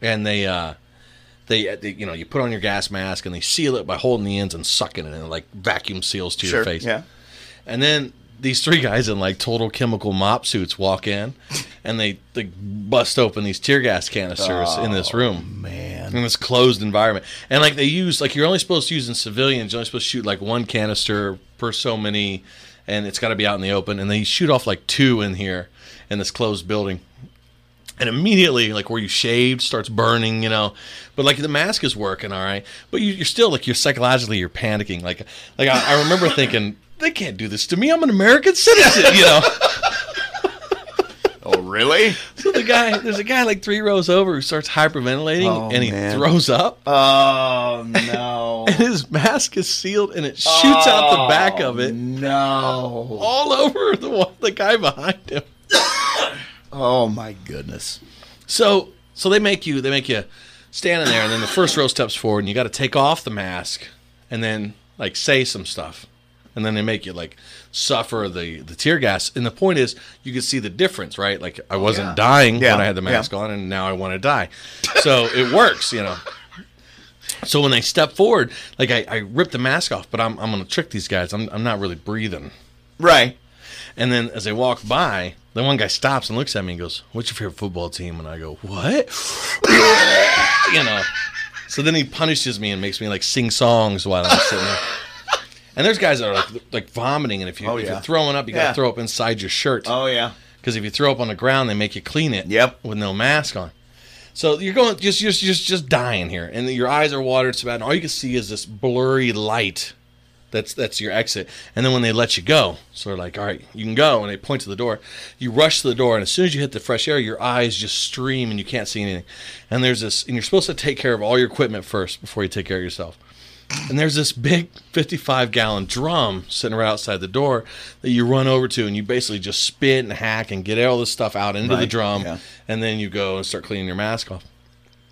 And they, uh, they, uh, they, you know, you put on your gas mask and they seal it by holding the ends and sucking it, and it like vacuum seals to Sure. your face. Yeah. And then these three guys in like total chemical MOPP suits walk in, and they they bust open these tear gas canisters in this oh, room Man. in this closed environment. And like they use like you're only supposed to use in civilians, you're only supposed to shoot like one canister per so many and it's gotta be out in the open. And they shoot off like two in here in this closed building. And immediately, like where you shaved starts burning, you know. But like the mask is working, all right. But you, you're still like you're psychologically you're panicking. Like like I, I remember thinking they can't do this to me. I'm an American citizen, you know. Oh, really? So the guy, there's a guy like three rows over who starts hyperventilating, Oh, and he man. throws up. Oh, no. and his mask is sealed and it shoots out the back of it oh, No. all over the the guy behind him. Oh, my goodness. So so they make you they make you standing there and then the first row steps forward and you got to take off the mask and then like say some stuff. And then they make you like suffer the the tear gas. And the point is you can see the difference, right? Like I oh, wasn't yeah. dying Yeah, when I had the yeah. mask on and now I want to die. So it works, you know. So when they step forward, like I, I rip the mask off, but I'm, I'm gonna trick these guys. I'm, I'm not really breathing. Right. And then as they walk by, the one guy stops and looks at me and goes, "What's your favorite football team?" And I go, "What?" you know. So then he punishes me and makes me like sing songs while I'm sitting there. And there's guys that are like like vomiting, and if you Oh, if yeah. you're throwing up, you gotta throw up inside your shirt Oh, yeah. because if you throw up on the ground, they make you clean it. Yep. With no mask on. So you're going just just just just dying here, and your eyes are watered so bad, and all you can see is this blurry light. That's that's your exit. And then when they let you go, so they're like, "All right, you can go," and they point to the door. You rush to the door, and as soon as you hit the fresh air, your eyes just stream, and you can't see anything. And there's this, and you're supposed to take care of all your equipment first before you take care of yourself. And there's this big 55 gallon drum sitting right outside the door that you run over to, and you basically just spit and hack and get all this stuff out into the drum, yeah. and then you go and start cleaning your mask off.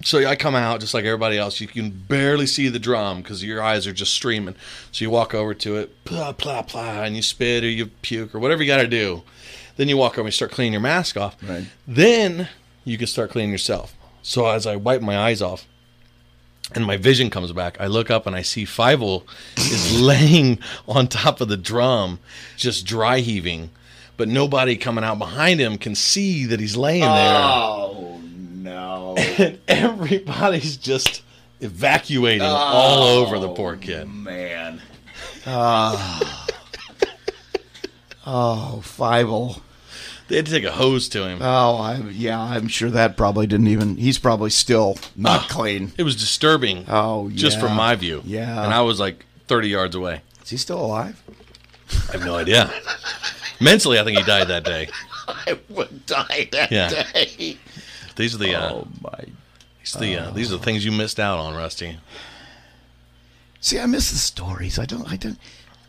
So I come out just like everybody else. You can barely see the drum because your eyes are just streaming. So you walk over to it, blah blah blah, and you spit or you puke or whatever you got to do. Then you walk over and you start cleaning your mask off. Right. Then you can start cleaning yourself. So as I wipe my eyes off, and my vision comes back, I look up and I see Fievel is laying on top of the drum, just dry heaving, but nobody coming out behind him can see that he's laying there Oh, no. and everybody's just evacuating all over the poor kid. Man. Ah. oh, Fievel. They had to take a hose to him. Oh, I, yeah, I'm sure that probably didn't even. He's probably still not clean. It was disturbing. Oh, just from my view. Yeah. and I was like 30 yards away. Is he still alive? I have no idea. Mentally, I think he died that day. I would die that Yeah. day. These are the uh, Oh my! these are the uh, these are the things you missed out on, Rusty. See, I miss the stories. I don't. I don't.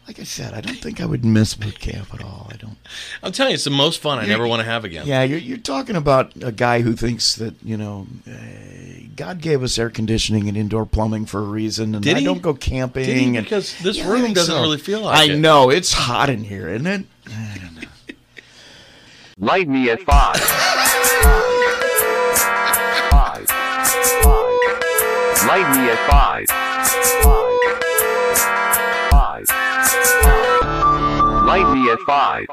Like I said, I don't think I would miss boot camp at all. I don't. I'm telling you, it's the most fun I never want to have again. Yeah, you're, you're talking about a guy who thinks that you know, uh, God gave us air conditioning and indoor plumbing for a reason, and Did I he? don't go camping. Did he? and- Because this Yeah, room doesn't so. really feel like I it. know it's hot in here, isn't it? Light me at five. Five. Light me at five. Light me at five.